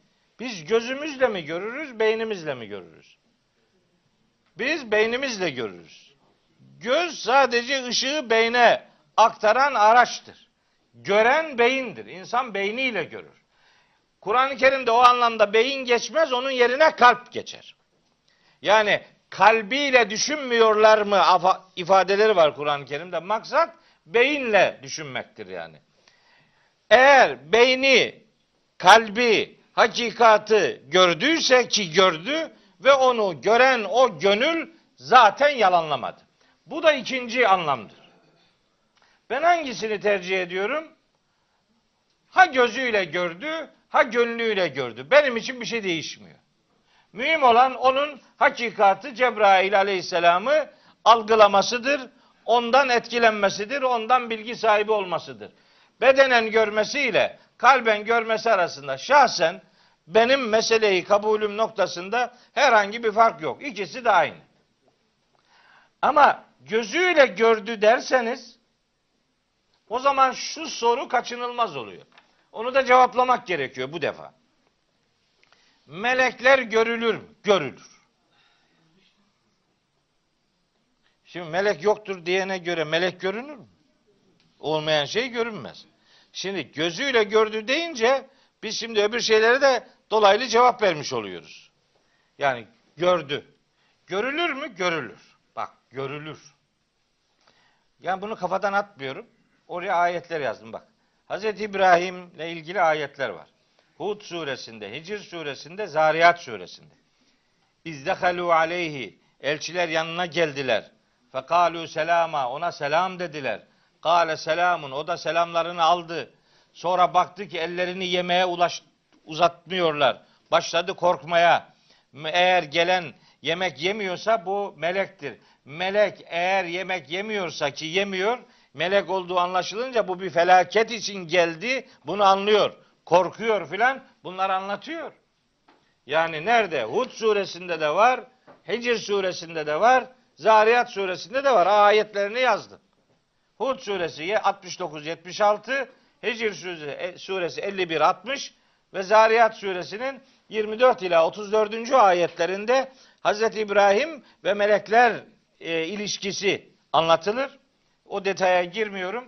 biz gözümüzle mi görürüz, beynimizle mi görürüz? Biz beynimizle görürüz. Göz sadece ışığı beyne aktaran araçtır. Gören beyindir. İnsan beyniyle görür. Kur'an-ı Kerim'de o anlamda beyin geçmez, onun yerine kalp geçer. Yani kalbiyle düşünmüyorlar mı ifadeleri var Kur'an-ı Kerim'de. Maksat beyinle düşünmektir yani. Eğer beyni, kalbi, hakikatı gördüyse ki gördü ve onu gören o gönül zaten yalanlamadı. Bu da ikinci anlamdır. Ben hangisini tercih ediyorum? Ha gözüyle gördü, ha gönlüyle gördü. Benim için bir şey değişmiyor. Mühim olan onun hakikatı Cebrail aleyhisselamı algılamasıdır. ondan etkilenmesidir, ondan bilgi sahibi olmasıdır. Bedenen görmesiyle kalben görmesi arasında şahsen benim meseleyi kabulüm noktasında herhangi bir fark yok. İkisi de aynı. Ama gözüyle gördü derseniz o zaman şu soru kaçınılmaz oluyor. Onu da cevaplamak gerekiyor bu defa. Melekler görülür mü? Görülür. Şimdi melek yoktur diyene göre melek görünür mü? Olmayan şey görünmez. Şimdi gözüyle gördü deyince biz şimdi öbür şeylere de dolaylı cevap vermiş oluyoruz. Yani gördü. Görülür mü? Görülür. Bak görülür. Yani bunu kafadan atmıyorum. Oraya ayetler yazdım bak. Hz. İbrahim'le ilgili ayetler var. Hud suresinde, Hicr suresinde, Zariyat suresinde. İzdehalu aleyhi. Elçiler yanına geldiler. Fekalu selama. Ona selam dediler. Kale selamun. O da selamlarını aldı. Sonra baktı ki ellerini yemeğe ulaş, uzatmıyorlar. Başladı korkmaya. Eğer gelen yemek yemiyorsa bu melektir. Melek eğer yemek yemiyorsa ki yemiyor, melek olduğu anlaşılınca bu bir felaket için geldi. Bunu anlıyor. Korkuyor filan. Bunları anlatıyor. Yani nerede? Hud suresinde de var. Hicr suresinde de var. Zariyat suresinde de var. Ayetlerini yazdım. Hud suresi 69-76, Hicr suresi 51-60 ve Zariyat suresinin 24 ila 34. ayetlerinde Hz. İbrahim ve melekler e, ilişkisi anlatılır. O detaya girmiyorum.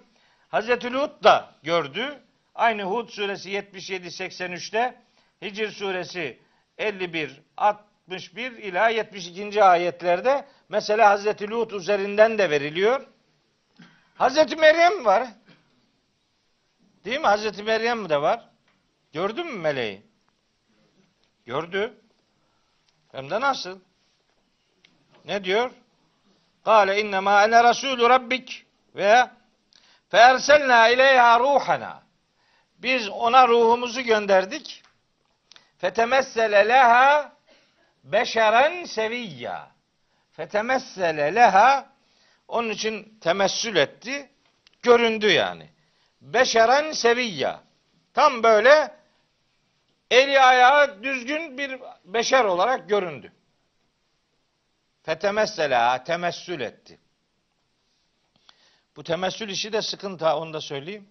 Hz. Lut da gördü. Aynı Hud suresi 77-83'te, Hicr suresi 51, 61 ila 72. ayetlerde mesela Hazreti Lut üzerinden de veriliyor. Hazreti Meryem var. Değil mi? Hazreti Meryem de var. Gördün mü meleği? Gördü. Hem de nasıl? Ne diyor? Kale innema ene rasulü rabbik ve feerselna ileyha ruhana. Biz ona ruhumuzu gönderdik. Fetemessele leha beşeren seviyya. Fetemessele leha onun için temessül etti. Göründü yani. Beşeren seviyya. Tam böyle eli ayağı düzgün bir beşer olarak göründü. Fetemessela temessül etti. Bu temessül işi de sıkıntı onu da söyleyeyim.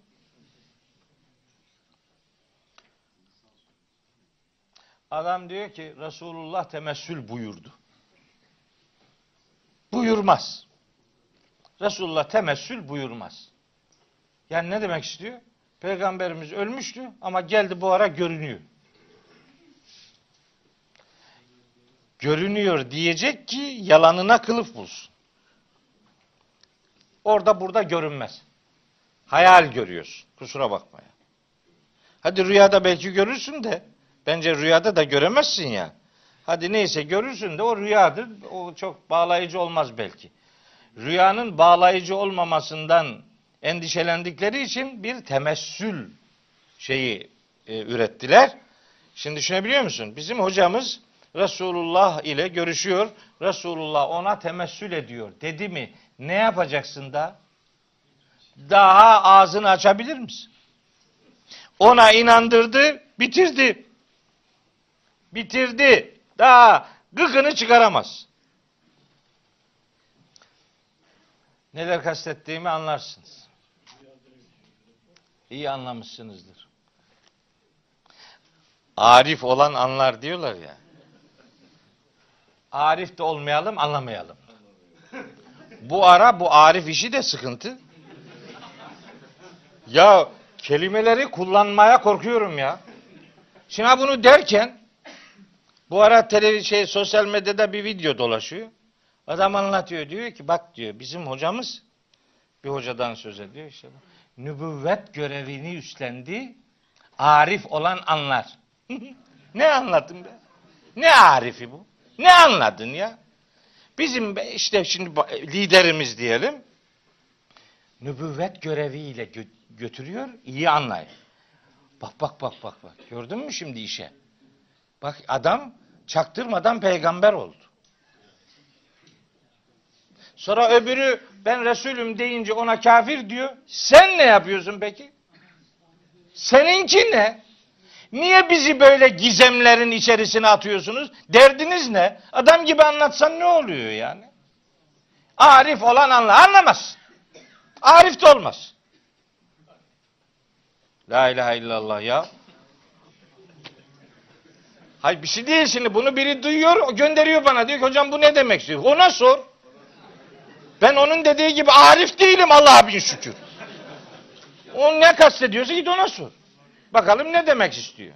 Adam diyor ki Resulullah temessül buyurdu. Buyurmaz. Resulullah temessül buyurmaz. Yani ne demek istiyor? Peygamberimiz ölmüştü ama geldi bu ara görünüyor. Görünüyor diyecek ki yalanına kılıf bulsun. Orada burada görünmez. Hayal görüyorsun. Kusura bakma ya. Hadi rüyada belki görürsün de bence rüyada da göremezsin ya. Hadi neyse görürsün de o rüyadır. O çok bağlayıcı olmaz belki rüyanın bağlayıcı olmamasından endişelendikleri için bir temessül şeyi e, ürettiler. Şimdi düşünebiliyor musun? Bizim hocamız Resulullah ile görüşüyor. Resulullah ona temessül ediyor. Dedi mi? Ne yapacaksın da? Daha ağzını açabilir misin? Ona inandırdı, bitirdi. Bitirdi. Daha gıkını çıkaramaz. Neler kastettiğimi anlarsınız. İyi anlamışsınızdır. Arif olan anlar diyorlar ya. Arif de olmayalım, anlamayalım. Bu ara bu Arif işi de sıkıntı. Ya kelimeleri kullanmaya korkuyorum ya. Şimdi bunu derken bu ara televizyon şey sosyal medyada bir video dolaşıyor. Adam anlatıyor diyor ki bak diyor bizim hocamız bir hocadan söz ediyor işte. Nübüvvet görevini üstlendi. Arif olan anlar. *laughs* ne anladın be? Ne arifi bu? Ne anladın ya? Bizim işte şimdi liderimiz diyelim. Nübüvvet göreviyle gö- götürüyor. iyi anlayın. Bak bak bak bak bak. Gördün mü şimdi işe? Bak adam çaktırmadan peygamber oldu. Sonra öbürü ben Resulüm deyince ona kafir diyor. Sen ne yapıyorsun peki? Seninki ne? Niye bizi böyle gizemlerin içerisine atıyorsunuz? Derdiniz ne? Adam gibi anlatsan ne oluyor yani? Arif olan anla. Anlamaz. Arif de olmaz. La ilahe illallah ya. Hayır bir şey değil şimdi. Bunu biri duyuyor, gönderiyor bana. Diyor ki hocam bu ne demek istiyor? Ona sor. Ben onun dediği gibi arif değilim Allah'a bin şükür. O ne kastediyorsa git ona sor. Bakalım ne demek istiyor.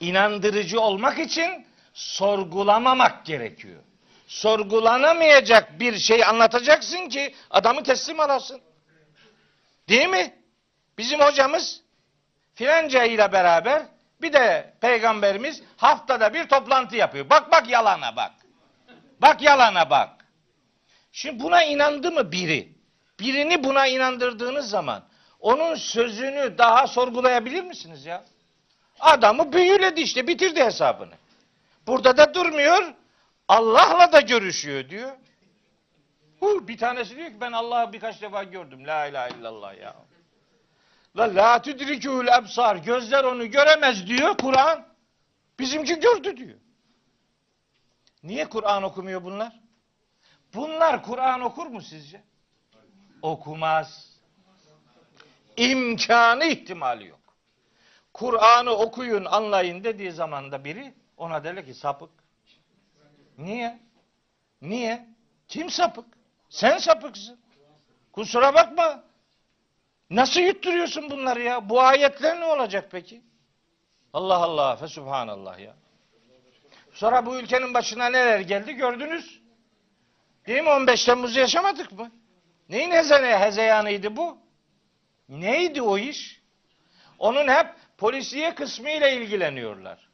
İnandırıcı olmak için sorgulamamak gerekiyor. Sorgulanamayacak bir şey anlatacaksın ki adamı teslim alasın. Değil mi? Bizim hocamız filanca ile beraber bir de peygamberimiz haftada bir toplantı yapıyor. Bak bak yalana bak. Bak yalana bak. Şimdi buna inandı mı biri? Birini buna inandırdığınız zaman onun sözünü daha sorgulayabilir misiniz ya? Adamı büyüledi işte bitirdi hesabını. Burada da durmuyor. Allah'la da görüşüyor diyor. Hu, bir tanesi diyor ki ben Allah'ı birkaç defa gördüm. La ilahe illallah ya. La la tudrikul ebsar. Gözler onu göremez diyor Kur'an. Bizimki gördü diyor. Niye Kur'an okumuyor bunlar? Bunlar Kur'an okur mu sizce? Okumaz. İmkanı ihtimali yok. Kur'an'ı okuyun, anlayın dediği zaman da biri ona derler ki sapık. Niye? Niye? Kim sapık? Sen sapıksın. Kusura bakma. Nasıl yutturuyorsun bunları ya? Bu ayetler ne olacak peki? Allah Allah fe subhanallah ya. Sonra bu ülkenin başına neler geldi gördünüz. Değil mi? 15 Temmuz'u yaşamadık mı? Neyin hezene, hezeyanıydı bu? Neydi o iş? Onun hep polisiye kısmı ile ilgileniyorlar.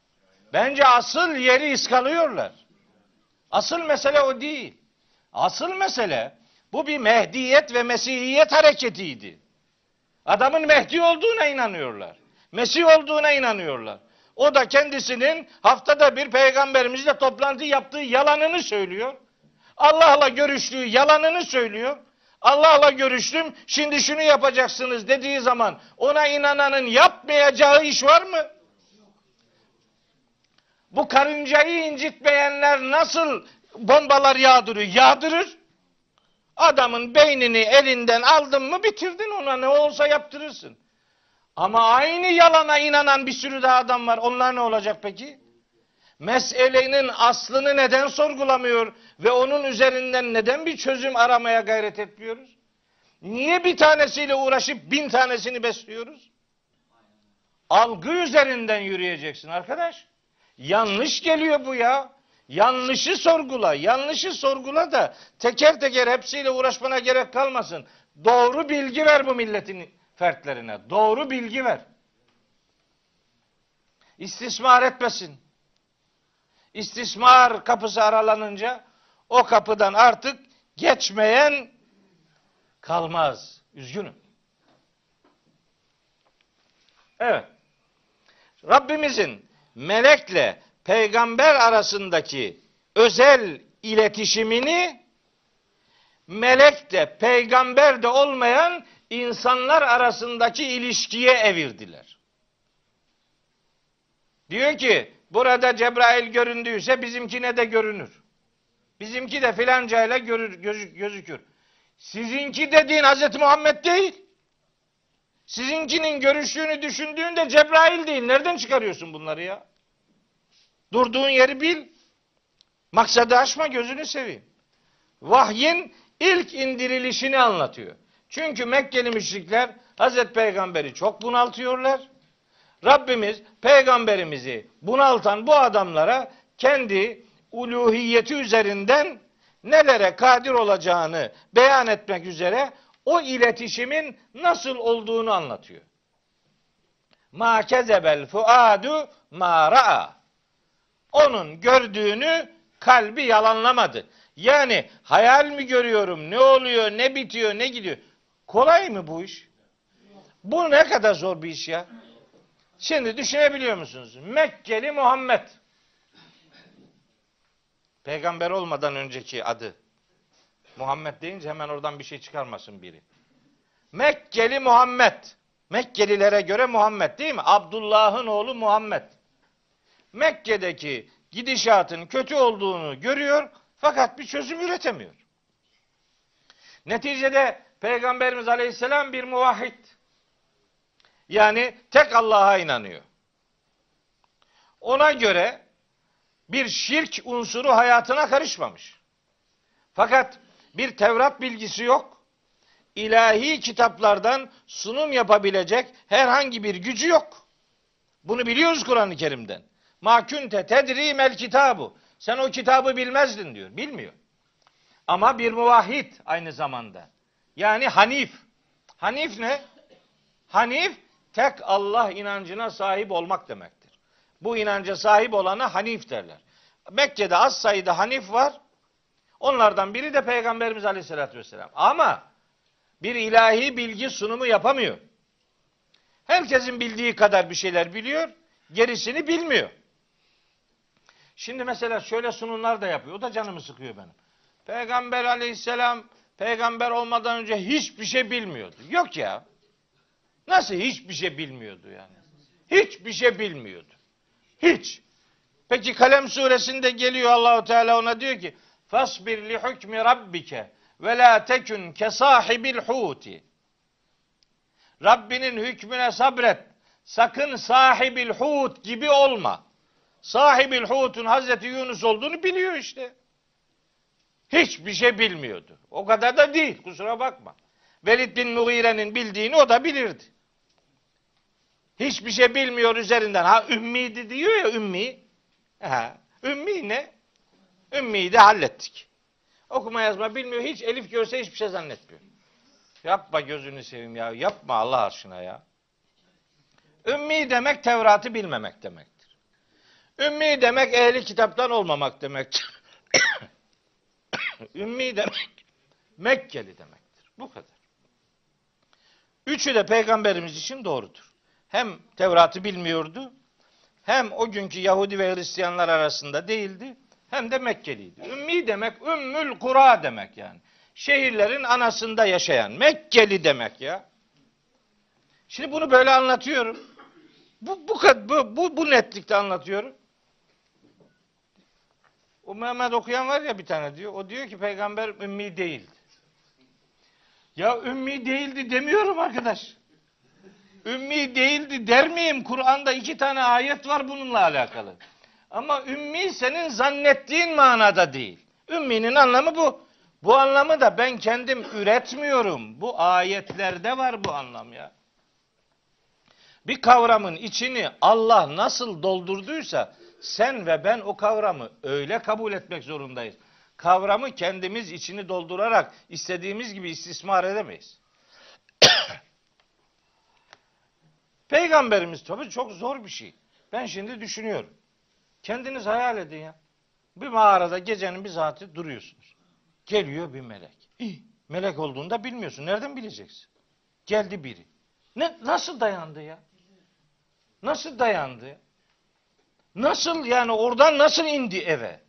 Bence asıl yeri iskalıyorlar. Asıl mesele o değil. Asıl mesele bu bir Mehdiyet ve Mesihiyet hareketiydi. Adamın Mehdi olduğuna inanıyorlar. Mesih olduğuna inanıyorlar. O da kendisinin haftada bir peygamberimizle toplantı yaptığı yalanını söylüyor. Allah'la görüştüğü yalanını söylüyor. Allah'la görüştüm, şimdi şunu yapacaksınız dediği zaman ona inananın yapmayacağı iş var mı? Bu karıncayı incitmeyenler nasıl bombalar yağdırıyor? Yağdırır. Adamın beynini elinden aldın mı bitirdin ona ne olsa yaptırırsın. Ama aynı yalana inanan bir sürü daha adam var. Onlar ne olacak peki? Meselenin aslını neden sorgulamıyor ve onun üzerinden neden bir çözüm aramaya gayret etmiyoruz? Niye bir tanesiyle uğraşıp bin tanesini besliyoruz? Algı üzerinden yürüyeceksin arkadaş. Yanlış geliyor bu ya. Yanlışı sorgula, yanlışı sorgula da teker teker hepsiyle uğraşmana gerek kalmasın. Doğru bilgi ver bu milletin fertlerine. Doğru bilgi ver. İstismar etmesin. İstismar kapısı aralanınca o kapıdan artık geçmeyen kalmaz. Üzgünüm. Evet. Rabbimizin melekle peygamber arasındaki özel iletişimini melek de peygamber de olmayan insanlar arasındaki ilişkiye evirdiler. Diyor ki burada Cebrail göründüyse bizimkine de görünür. Bizimki de filancayla görür, gözü- gözükür. Sizinki dediğin Hazreti Muhammed değil. Sizinkinin görüştüğünü düşündüğünde Cebrail değil. Nereden çıkarıyorsun bunları ya? Durduğun yeri bil. Maksadı aşma gözünü seveyim. Vahyin ilk indirilişini anlatıyor. Çünkü Mekkeli müşrikler Hazreti Peygamber'i çok bunaltıyorlar. Rabbimiz peygamberimizi bunaltan bu adamlara kendi uluhiyeti üzerinden nelere kadir olacağını beyan etmek üzere o iletişimin nasıl olduğunu anlatıyor. Ma kezebel fuadu ma ra'a. Onun gördüğünü kalbi yalanlamadı. Yani hayal mi görüyorum, ne oluyor, ne bitiyor, ne gidiyor. Kolay mı bu iş? Bu ne kadar zor bir iş ya. Şimdi düşünebiliyor musunuz? Mekkeli Muhammed. Peygamber olmadan önceki adı. Muhammed deyince hemen oradan bir şey çıkarmasın biri. Mekkeli Muhammed. Mekkelilere göre Muhammed değil mi? Abdullah'ın oğlu Muhammed. Mekke'deki gidişatın kötü olduğunu görüyor fakat bir çözüm üretemiyor. Neticede Peygamberimiz Aleyhisselam bir muvahhid. Yani tek Allah'a inanıyor. Ona göre bir şirk unsuru hayatına karışmamış. Fakat bir Tevrat bilgisi yok. İlahi kitaplardan sunum yapabilecek herhangi bir gücü yok. Bunu biliyoruz Kur'an-ı Kerim'den. Ma kunte tedri mel kitabu. Sen o kitabı bilmezdin diyor. Bilmiyor. Ama bir muvahhid aynı zamanda. Yani Hanif. Hanif ne? Hanif tek Allah inancına sahip olmak demektir. Bu inanca sahip olana Hanif derler. Mekke'de az sayıda Hanif var. Onlardan biri de Peygamberimiz Aleyhisselatü Vesselam. Ama bir ilahi bilgi sunumu yapamıyor. Herkesin bildiği kadar bir şeyler biliyor, gerisini bilmiyor. Şimdi mesela şöyle sunumlar da yapıyor. O da canımı sıkıyor benim. Peygamber aleyhisselam peygamber olmadan önce hiçbir şey bilmiyordu. Yok ya. Nasıl hiçbir şey bilmiyordu yani? Hiçbir şey bilmiyordu. Hiç. Peki Kalem suresinde geliyor Allahu Teala ona diyor ki: "Fasbir li hukmi rabbike ve la tekun ke huti." Rabbinin hükmüne sabret. Sakın sahibil hut gibi olma. Sahibil hutun Hazreti Yunus olduğunu biliyor işte. Hiçbir şey bilmiyordu. O kadar da değil kusura bakma. Velid bin Mughire'nin bildiğini o da bilirdi. Hiçbir şey bilmiyor üzerinden. Ha ümmiydi diyor ya ümmi. Ha, ümmi ne? Ümmiyi de hallettik. Okuma yazma bilmiyor. Hiç elif görse hiçbir şey zannetmiyor. Yapma gözünü seveyim ya. Yapma Allah aşkına ya. Ümmi demek Tevrat'ı bilmemek demektir. Ümmi demek ehli kitaptan olmamak demektir. *coughs* Ümmi demek Mekkeli demektir. Bu kadar. Üçü de peygamberimiz için doğrudur. Hem Tevrat'ı bilmiyordu, hem o günkü Yahudi ve Hristiyanlar arasında değildi, hem de Mekkeliydi. Ümmi demek Ümmül Kura demek yani. Şehirlerin anasında yaşayan Mekkeli demek ya. Şimdi bunu böyle anlatıyorum. Bu bu bu bu, bu netlikte anlatıyorum. O Mehmet okuyan var ya bir tane diyor. O diyor ki peygamber ümmi değildi. Ya ümmi değildi demiyorum arkadaş. Ümmi değildi der miyim? Kur'an'da iki tane ayet var bununla alakalı. Ama ümmi senin zannettiğin manada değil. Ümminin anlamı bu. Bu anlamı da ben kendim üretmiyorum. Bu ayetlerde var bu anlam ya. Bir kavramın içini Allah nasıl doldurduysa sen ve ben o kavramı öyle kabul etmek zorundayız. Kavramı kendimiz içini doldurarak istediğimiz gibi istismar edemeyiz. Peygamberimiz tabii çok zor bir şey. Ben şimdi düşünüyorum. Kendiniz hayal edin ya. Bir mağarada gecenin bir saati duruyorsunuz. Geliyor bir melek. Melek olduğunu da bilmiyorsun. Nereden bileceksin? Geldi biri. Ne, nasıl dayandı ya? Nasıl dayandı? Nasıl yani oradan nasıl indi eve?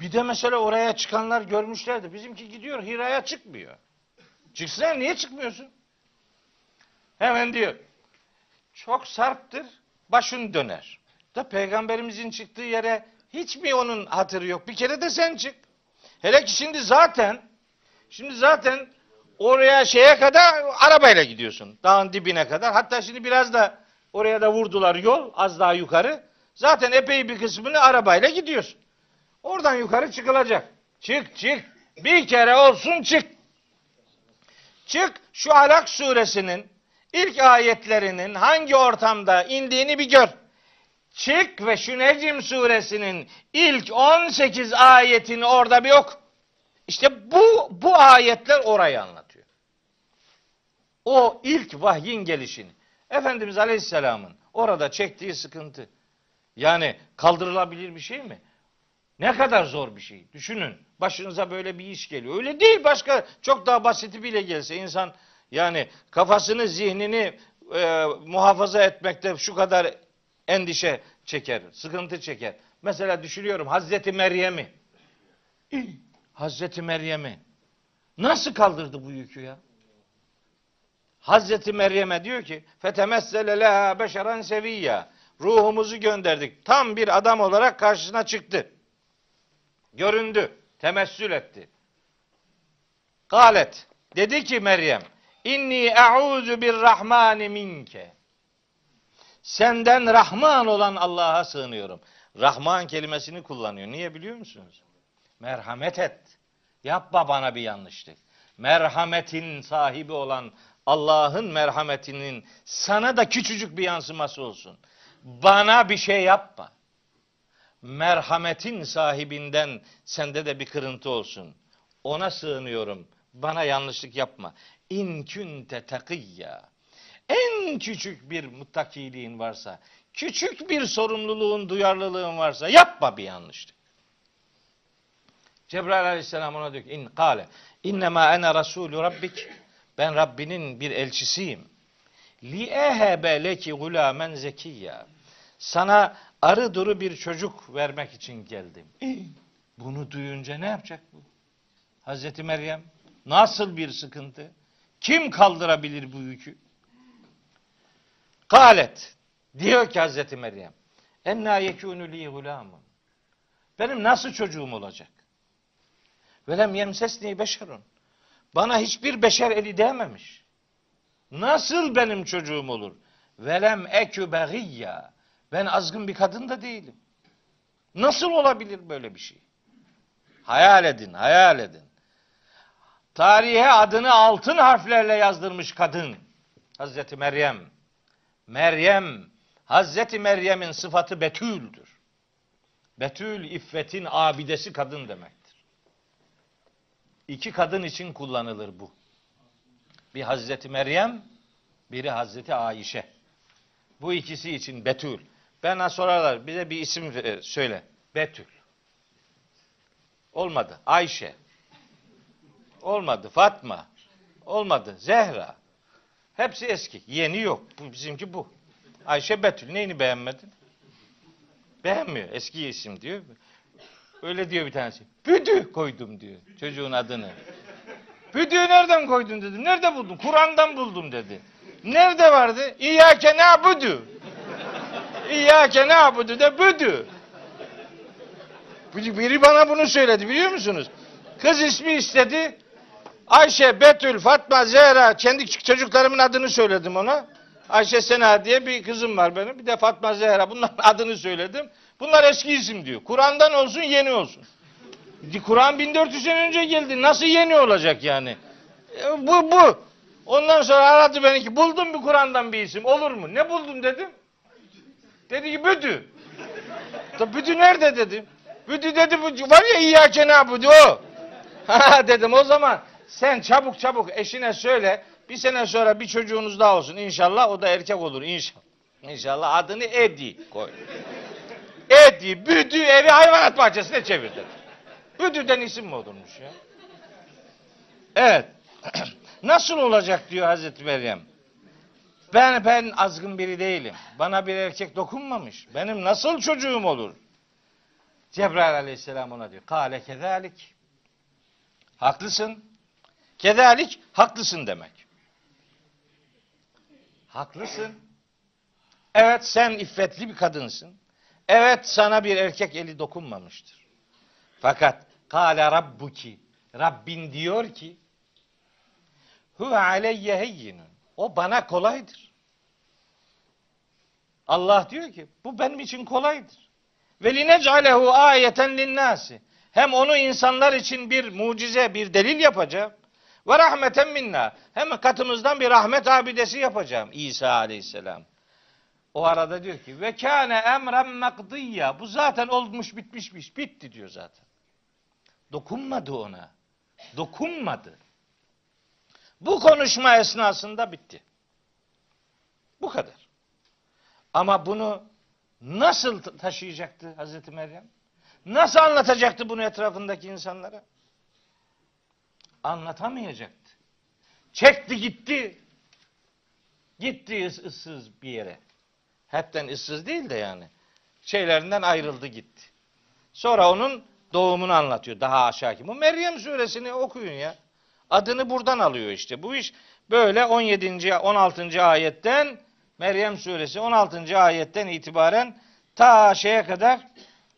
Bir de mesela oraya çıkanlar görmüşlerdi. Bizimki gidiyor Hira'ya çıkmıyor. Çıksana niye çıkmıyorsun? Hemen diyor. Çok sarptır, başın döner. Da peygamberimizin çıktığı yere hiç mi onun hatırı yok? Bir kere de sen çık. Hele ki şimdi zaten şimdi zaten oraya şeye kadar arabayla gidiyorsun. Dağın dibine kadar. Hatta şimdi biraz da oraya da vurdular yol az daha yukarı. Zaten epey bir kısmını arabayla gidiyorsun. Oradan yukarı çıkılacak. Çık çık. Bir kere olsun çık. Çık şu Alak suresinin ilk ayetlerinin hangi ortamda indiğini bir gör. Çık ve şu Necm suresinin ilk 18 ayetini orada bir ok. İşte bu bu ayetler orayı anlatıyor. O ilk vahyin gelişini. Efendimiz Aleyhisselam'ın orada çektiği sıkıntı. Yani kaldırılabilir bir şey mi? Ne kadar zor bir şey. Düşünün. Başınıza böyle bir iş geliyor. Öyle değil başka çok daha basiti bile gelse insan yani kafasını, zihnini e, muhafaza etmekte şu kadar endişe çeker, sıkıntı çeker. Mesela düşünüyorum Hazreti Meryem'i. Hazreti Meryem'i nasıl kaldırdı bu yükü ya? Hazreti Meryem'e diyor ki fetemessele leha beşeren seviyya. Ruhumuzu gönderdik. Tam bir adam olarak karşısına çıktı. Göründü. Temessül etti. Galet. Dedi ki Meryem inni e'uzu bir rahmani minke. Senden Rahman olan Allah'a sığınıyorum. Rahman kelimesini kullanıyor. Niye biliyor musunuz? Merhamet et. Yapma bana bir yanlışlık. Merhametin sahibi olan Allah'ın merhametinin sana da küçücük bir yansıması olsun. Bana bir şey yapma. Merhametin sahibinden sende de bir kırıntı olsun. Ona sığınıyorum. Bana yanlışlık yapma. İn kunte takiyya. En küçük bir muttakiliğin varsa, küçük bir sorumluluğun, duyarlılığın varsa yapma bir yanlışlık. Cebrail aleyhisselam ona diyor ki in kale innema ene rasulü rabbik ben Rabbinin bir elçisiyim. Li ehebe leki gulamen zekiyya. Sana arı duru bir çocuk vermek için geldim. Bunu duyunca ne yapacak bu? Hazreti Meryem nasıl bir sıkıntı? Kim kaldırabilir bu yükü? Kalet diyor ki Hazreti Meryem enna yekûnü li gulamun benim nasıl çocuğum olacak? Velem yemsesni beşerun. Bana hiçbir beşer eli değmemiş. Nasıl benim çocuğum olur? Velem ekü begiyya. Ben azgın bir kadın da değilim. Nasıl olabilir böyle bir şey? Hayal edin, hayal edin. Tarihe adını altın harflerle yazdırmış kadın. Hazreti Meryem. Meryem, Hazreti Meryem'in sıfatı Betül'dür. Betül, iffetin abidesi kadın demektir. İki kadın için kullanılır bu. Bir Hazreti Meryem, biri Hazreti Ayşe. Bu ikisi için Betül. Bana sorarlar, bize bir isim söyle. Betül. Olmadı. Ayşe. Olmadı. Fatma. Olmadı. Zehra. Hepsi eski. Yeni yok. Bu bizimki bu. Ayşe Betül. Neyini beğenmedin? Beğenmiyor. Eski isim diyor. Öyle diyor bir tanesi. Büdü koydum diyor çocuğun adını. Büdüğü nereden koydun dedim. Nerede buldun? Kur'an'dan buldum dedi. Nerede vardı? İyyâke na'budu. İyyâke na'budu de büdü. Biri bana bunu söyledi biliyor musunuz? Kız ismi istedi. Ayşe, Betül, Fatma, Zehra kendi çocuklarımın adını söyledim ona. Ayşe Sena diye bir kızım var benim. Bir de Fatma Zehra. Bunların *laughs* adını söyledim. Bunlar eski isim diyor. Kur'an'dan olsun yeni olsun. Kur'an 1400 sene önce geldi. Nasıl yeni olacak yani? E, bu bu. Ondan sonra aradı beni ki buldum bir Kur'an'dan bir isim. Olur mu? Ne buldun dedim. Dedi ki Büdü. Da Büdü nerede dedim. Büdü dedi bu var ya İyyâke nâbudu o. *laughs* Ha dedim o zaman sen çabuk çabuk eşine söyle bir sene sonra bir çocuğunuz daha olsun inşallah o da erkek olur inşallah. İnşallah adını Edi koy. Edi, Büdü evi hayvanat bahçesine çevirdi. Büdü'den isim mi olurmuş ya? Evet. *clears throat* Nasıl olacak diyor Hazreti Meryem. Ben ben azgın biri değilim. Bana bir erkek dokunmamış. Benim nasıl çocuğum olur? Cebrail aleyhisselam ona diyor. Kale kezalik. Haklısın. Kezalik haklısın demek. Haklısın. Evet sen iffetli bir kadınsın. Evet sana bir erkek eli dokunmamıştır. Fakat kâle rabbuki Rabbin diyor ki huve aleyye heyyinun. O bana kolaydır. Allah diyor ki bu benim için kolaydır. Ve linec'alehu ayeten linnâsi. Hem onu insanlar için bir mucize, bir delil yapacağım. Ve rahmeten minna. Hem katımızdan bir rahmet abidesi yapacağım İsa aleyhisselam. O arada diyor ki ve kâne emren makdiyya. Bu zaten olmuş bitmişmiş. Bitti diyor zaten. Dokunmadı ona. Dokunmadı. Bu konuşma esnasında bitti. Bu kadar. Ama bunu nasıl taşıyacaktı Hazreti Meryem? Nasıl anlatacaktı bunu etrafındaki insanlara? Anlatamayacaktı. Çekti gitti. Gitti ıs- ıssız bir yere. Hepten ıssız değil de yani. Şeylerinden ayrıldı gitti. Sonra onun doğumunu anlatıyor daha aşağıki. Bu Meryem suresini okuyun ya. Adını buradan alıyor işte. Bu iş böyle 17. 16. ayetten Meryem suresi 16. ayetten itibaren ta şeye kadar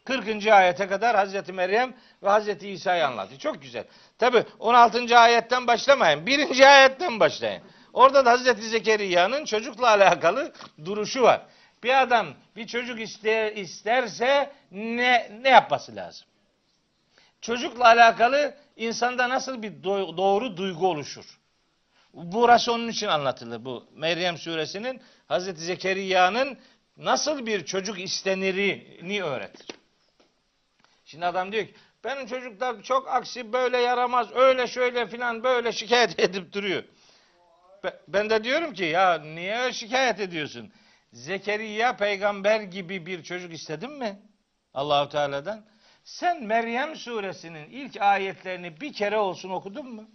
40. ayete kadar Hazreti Meryem ve Hazreti İsa'yı anlatıyor. Çok güzel. Tabi 16. ayetten başlamayın. Birinci ayetten başlayın. Orada da Hazreti Zekeriya'nın çocukla alakalı duruşu var. Bir adam bir çocuk iste, isterse ne ne yapması lazım? Çocukla alakalı insanda nasıl bir do- doğru duygu oluşur? Burası onun için anlatılır bu Meryem suresinin Hazreti Zekeriya'nın nasıl bir çocuk istenirini öğretir. Şimdi adam diyor ki benim çocuklar çok aksi böyle yaramaz öyle şöyle filan böyle şikayet *laughs* edip duruyor. Be- Ben de diyorum ki ya niye şikayet ediyorsun? Zekeriya peygamber gibi bir çocuk istedin mi? Allahu Teala'dan. Sen Meryem suresinin ilk ayetlerini bir kere olsun okudun mu?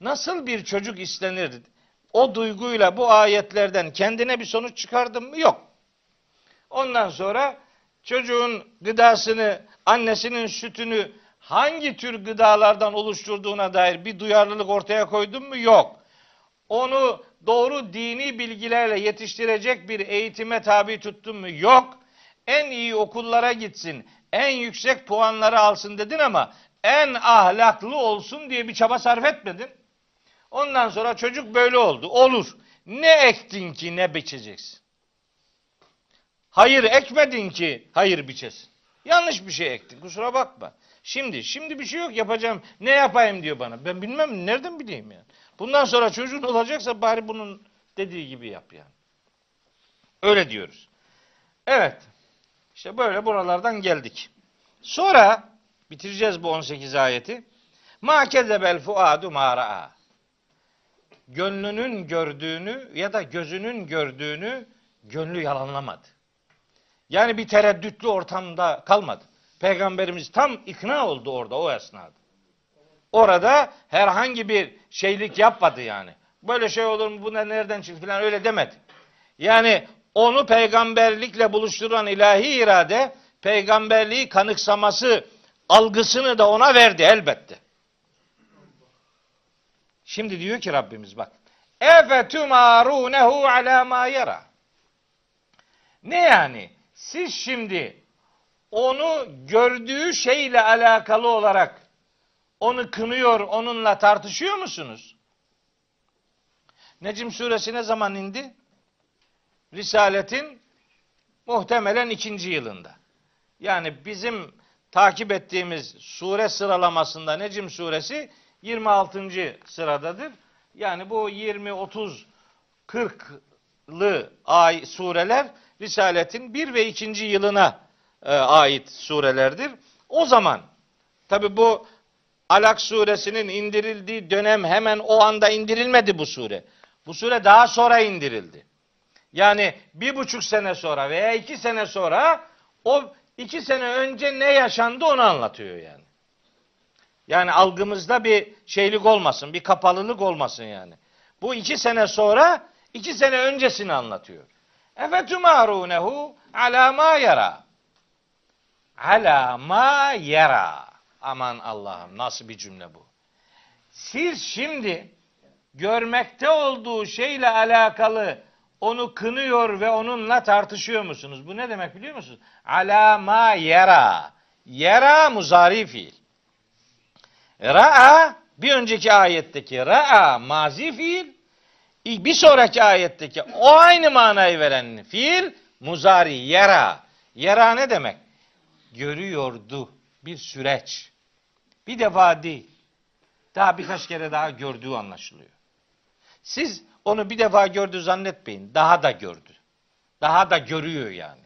Nasıl bir çocuk istenir? O duyguyla bu ayetlerden kendine bir sonuç çıkardın mı? Yok. Ondan sonra çocuğun gıdasını, annesinin sütünü hangi tür gıdalardan oluşturduğuna dair bir duyarlılık ortaya koydun mu? Yok. Onu doğru dini bilgilerle yetiştirecek bir eğitime tabi tuttun mu? Yok. En iyi okullara gitsin, en yüksek puanları alsın dedin ama en ahlaklı olsun diye bir çaba sarf etmedin. Ondan sonra çocuk böyle oldu. Olur. Ne ektin ki ne biçeceksin? Hayır ekmedin ki hayır biçesin. Yanlış bir şey ektin. Kusura bakma. Şimdi, şimdi bir şey yok yapacağım. Ne yapayım diyor bana. Ben bilmem nereden bileyim yani. Bundan sonra çocuğun olacaksa bari bunun dediği gibi yap yani. Öyle diyoruz. Evet. İşte böyle buralardan geldik. Sonra bitireceğiz bu 18 ayeti. Ma kezebel fuadu ma. Gönlünün gördüğünü ya da gözünün gördüğünü gönlü yalanlamadı. Yani bir tereddütlü ortamda kalmadı. Peygamberimiz tam ikna oldu orada o esnada. Orada herhangi bir şeylik yapmadı yani. Böyle şey olur mu bu ne nereden çıktı falan öyle demedi. Yani onu peygamberlikle buluşturan ilahi irade peygamberliği kanıksaması algısını da ona verdi elbette. Şimdi diyor ki Rabbimiz bak. Efe tumarunehu ala ma yara. Ne yani? Siz şimdi onu gördüğü şeyle alakalı olarak onu kınıyor, onunla tartışıyor musunuz? Necim suresi ne zaman indi? Risaletin muhtemelen ikinci yılında. Yani bizim takip ettiğimiz sure sıralamasında Necim suresi 26. sıradadır. Yani bu 20, 30, 40'lı ay sureler Risaletin 1 ve 2. yılına e, ait surelerdir. O zaman tabi bu Alak suresinin indirildiği dönem hemen o anda indirilmedi bu sure. Bu sure daha sonra indirildi. Yani bir buçuk sene sonra veya iki sene sonra o iki sene önce ne yaşandı onu anlatıyor yani. Yani algımızda bir şeylik olmasın, bir kapalılık olmasın yani. Bu iki sene sonra iki sene öncesini anlatıyor. Efetumarunehu ala ma yara. Ala ma yara. Aman Allah'ım nasıl bir cümle bu. Siz şimdi görmekte olduğu şeyle alakalı onu kınıyor ve onunla tartışıyor musunuz? Bu ne demek biliyor musunuz? Ala ma yara. Yara muzari fiil. Ra'a bir önceki ayetteki ra'a mazi fiil. Bir sonraki ayetteki o aynı manayı veren fiil muzari yara. Yara ne demek? Görüyordu bir süreç. Bir defa değil. Daha birkaç kere daha gördüğü anlaşılıyor. Siz onu bir defa gördü zannetmeyin. Daha da gördü. Daha da görüyor yani.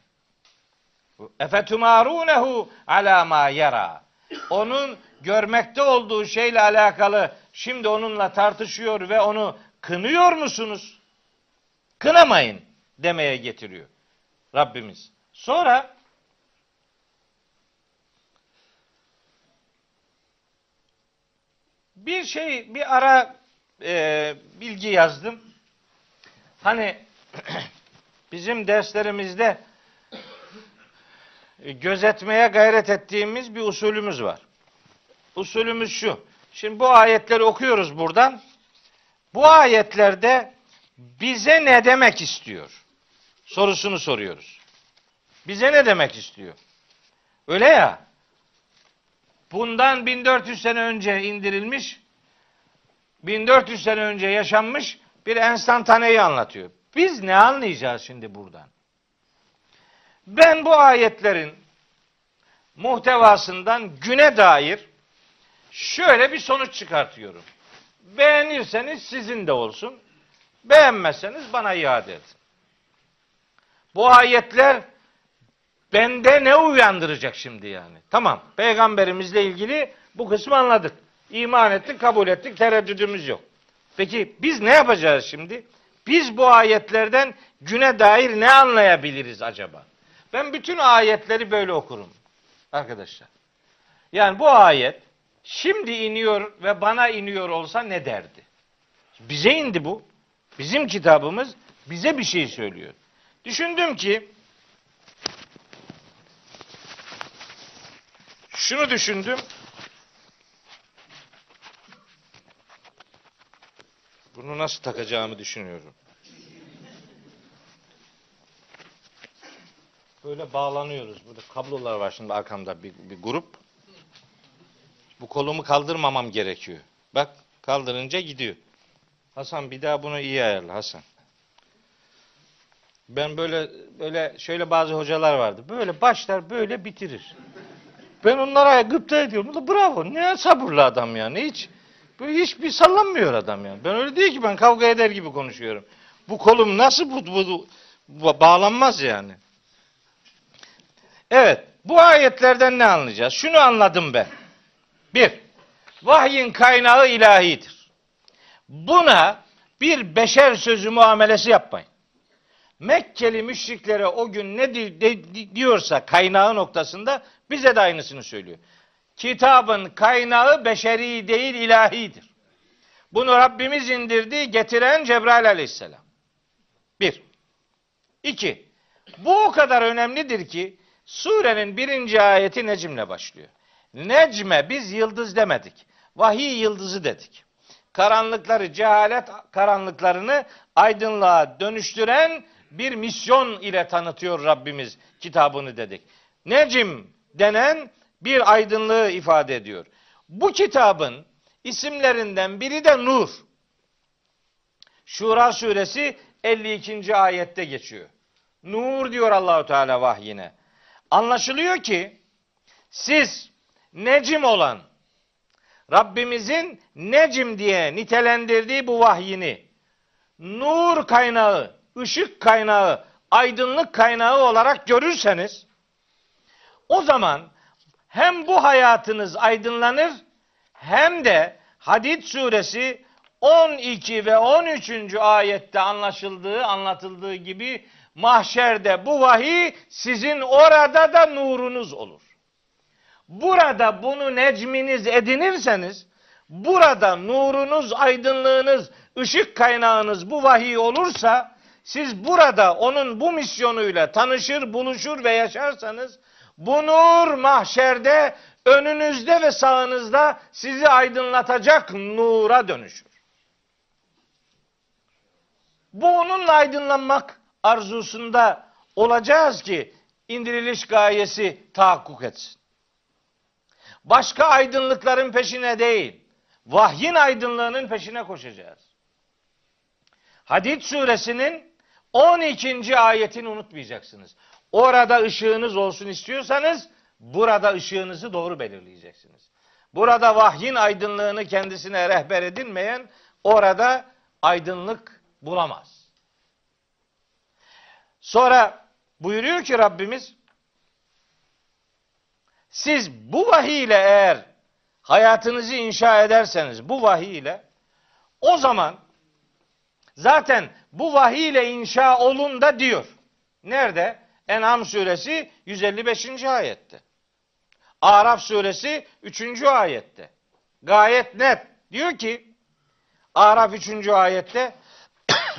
Efetumarunehu ala ma yara. Onun görmekte olduğu şeyle alakalı şimdi onunla tartışıyor ve onu kınıyor musunuz? Kınamayın demeye getiriyor Rabbimiz. Sonra bir şey bir ara e, bilgi yazdım. Hani *clears throat* bizim derslerimizde gözetmeye gayret ettiğimiz bir usulümüz var. Usulümüz şu. Şimdi bu ayetleri okuyoruz buradan. Bu ayetlerde bize ne demek istiyor? Sorusunu soruyoruz. Bize ne demek istiyor? Öyle ya. Bundan 1400 sene önce indirilmiş, 1400 sene önce yaşanmış bir enstantaneyi anlatıyor. Biz ne anlayacağız şimdi buradan? Ben bu ayetlerin muhtevasından güne dair şöyle bir sonuç çıkartıyorum. Beğenirseniz sizin de olsun. Beğenmezseniz bana iade edin. Bu ayetler bende ne uyandıracak şimdi yani? Tamam. Peygamberimizle ilgili bu kısmı anladık. İman ettik, kabul ettik, tereddüdümüz yok. Peki biz ne yapacağız şimdi? Biz bu ayetlerden güne dair ne anlayabiliriz acaba? Ben bütün ayetleri böyle okurum arkadaşlar. Yani bu ayet şimdi iniyor ve bana iniyor olsa ne derdi? Bize indi bu. Bizim kitabımız bize bir şey söylüyor. Düşündüm ki şunu düşündüm. Bunu nasıl takacağımı düşünüyorum. Böyle bağlanıyoruz. Burada kablolar var şimdi arkamda bir, bir grup. Bu kolumu kaldırmamam gerekiyor. Bak kaldırınca gidiyor. Hasan bir daha bunu iyi ayarla Hasan. Ben böyle böyle şöyle bazı hocalar vardı. Böyle başlar böyle bitirir. Ben onlara gıpta ediyorum. Da bravo. Ne sabırlı adam yani. Hiç böyle hiçbir sallanmıyor adam yani. Ben öyle değil ki ben kavga eder gibi konuşuyorum. Bu kolum nasıl bu, bu, bu bağlanmaz yani. Evet. Bu ayetlerden ne anlayacağız? Şunu anladım ben. Bir, vahyin kaynağı ilahidir. Buna bir beşer sözü muamelesi yapmayın. Mekkeli müşriklere o gün ne di- de- diyorsa kaynağı noktasında bize de aynısını söylüyor. Kitabın kaynağı beşeri değil ilahidir. Bunu Rabbimiz indirdi, getiren Cebrail aleyhisselam. Bir. İki. Bu o kadar önemlidir ki surenin birinci ayeti Necim'le başlıyor. Necme biz yıldız demedik. Vahiy yıldızı dedik. Karanlıkları, cehalet karanlıklarını aydınlığa dönüştüren bir misyon ile tanıtıyor Rabbimiz kitabını dedik. Necim denen bir aydınlığı ifade ediyor. Bu kitabın isimlerinden biri de Nur. Şura suresi 52. ayette geçiyor. Nur diyor Allahu Teala vahyine. Anlaşılıyor ki siz necim olan Rabbimizin necim diye nitelendirdiği bu vahyini nur kaynağı, ışık kaynağı, aydınlık kaynağı olarak görürseniz o zaman hem bu hayatınız aydınlanır hem de Hadid suresi 12 ve 13. ayette anlaşıldığı, anlatıldığı gibi mahşerde bu vahiy sizin orada da nurunuz olur. Burada bunu necminiz edinirseniz, burada nurunuz, aydınlığınız, ışık kaynağınız bu vahiy olursa, siz burada onun bu misyonuyla tanışır, buluşur ve yaşarsanız, bu nur mahşerde önünüzde ve sağınızda sizi aydınlatacak nura dönüşür. Bu onunla aydınlanmak arzusunda olacağız ki indiriliş gayesi tahakkuk etsin. Başka aydınlıkların peşine değil, vahyin aydınlığının peşine koşacağız. Hadid suresinin 12. ayetini unutmayacaksınız. Orada ışığınız olsun istiyorsanız burada ışığınızı doğru belirleyeceksiniz. Burada vahyin aydınlığını kendisine rehber edinmeyen orada aydınlık bulamaz. Sonra buyuruyor ki Rabbimiz siz bu vahiy ile eğer hayatınızı inşa ederseniz bu vahiy ile o zaman zaten bu vahiy ile inşa olun da diyor. Nerede? En'am suresi 155. ayette. Araf suresi 3. ayette. Gayet net. Diyor ki Araf 3. ayette *coughs*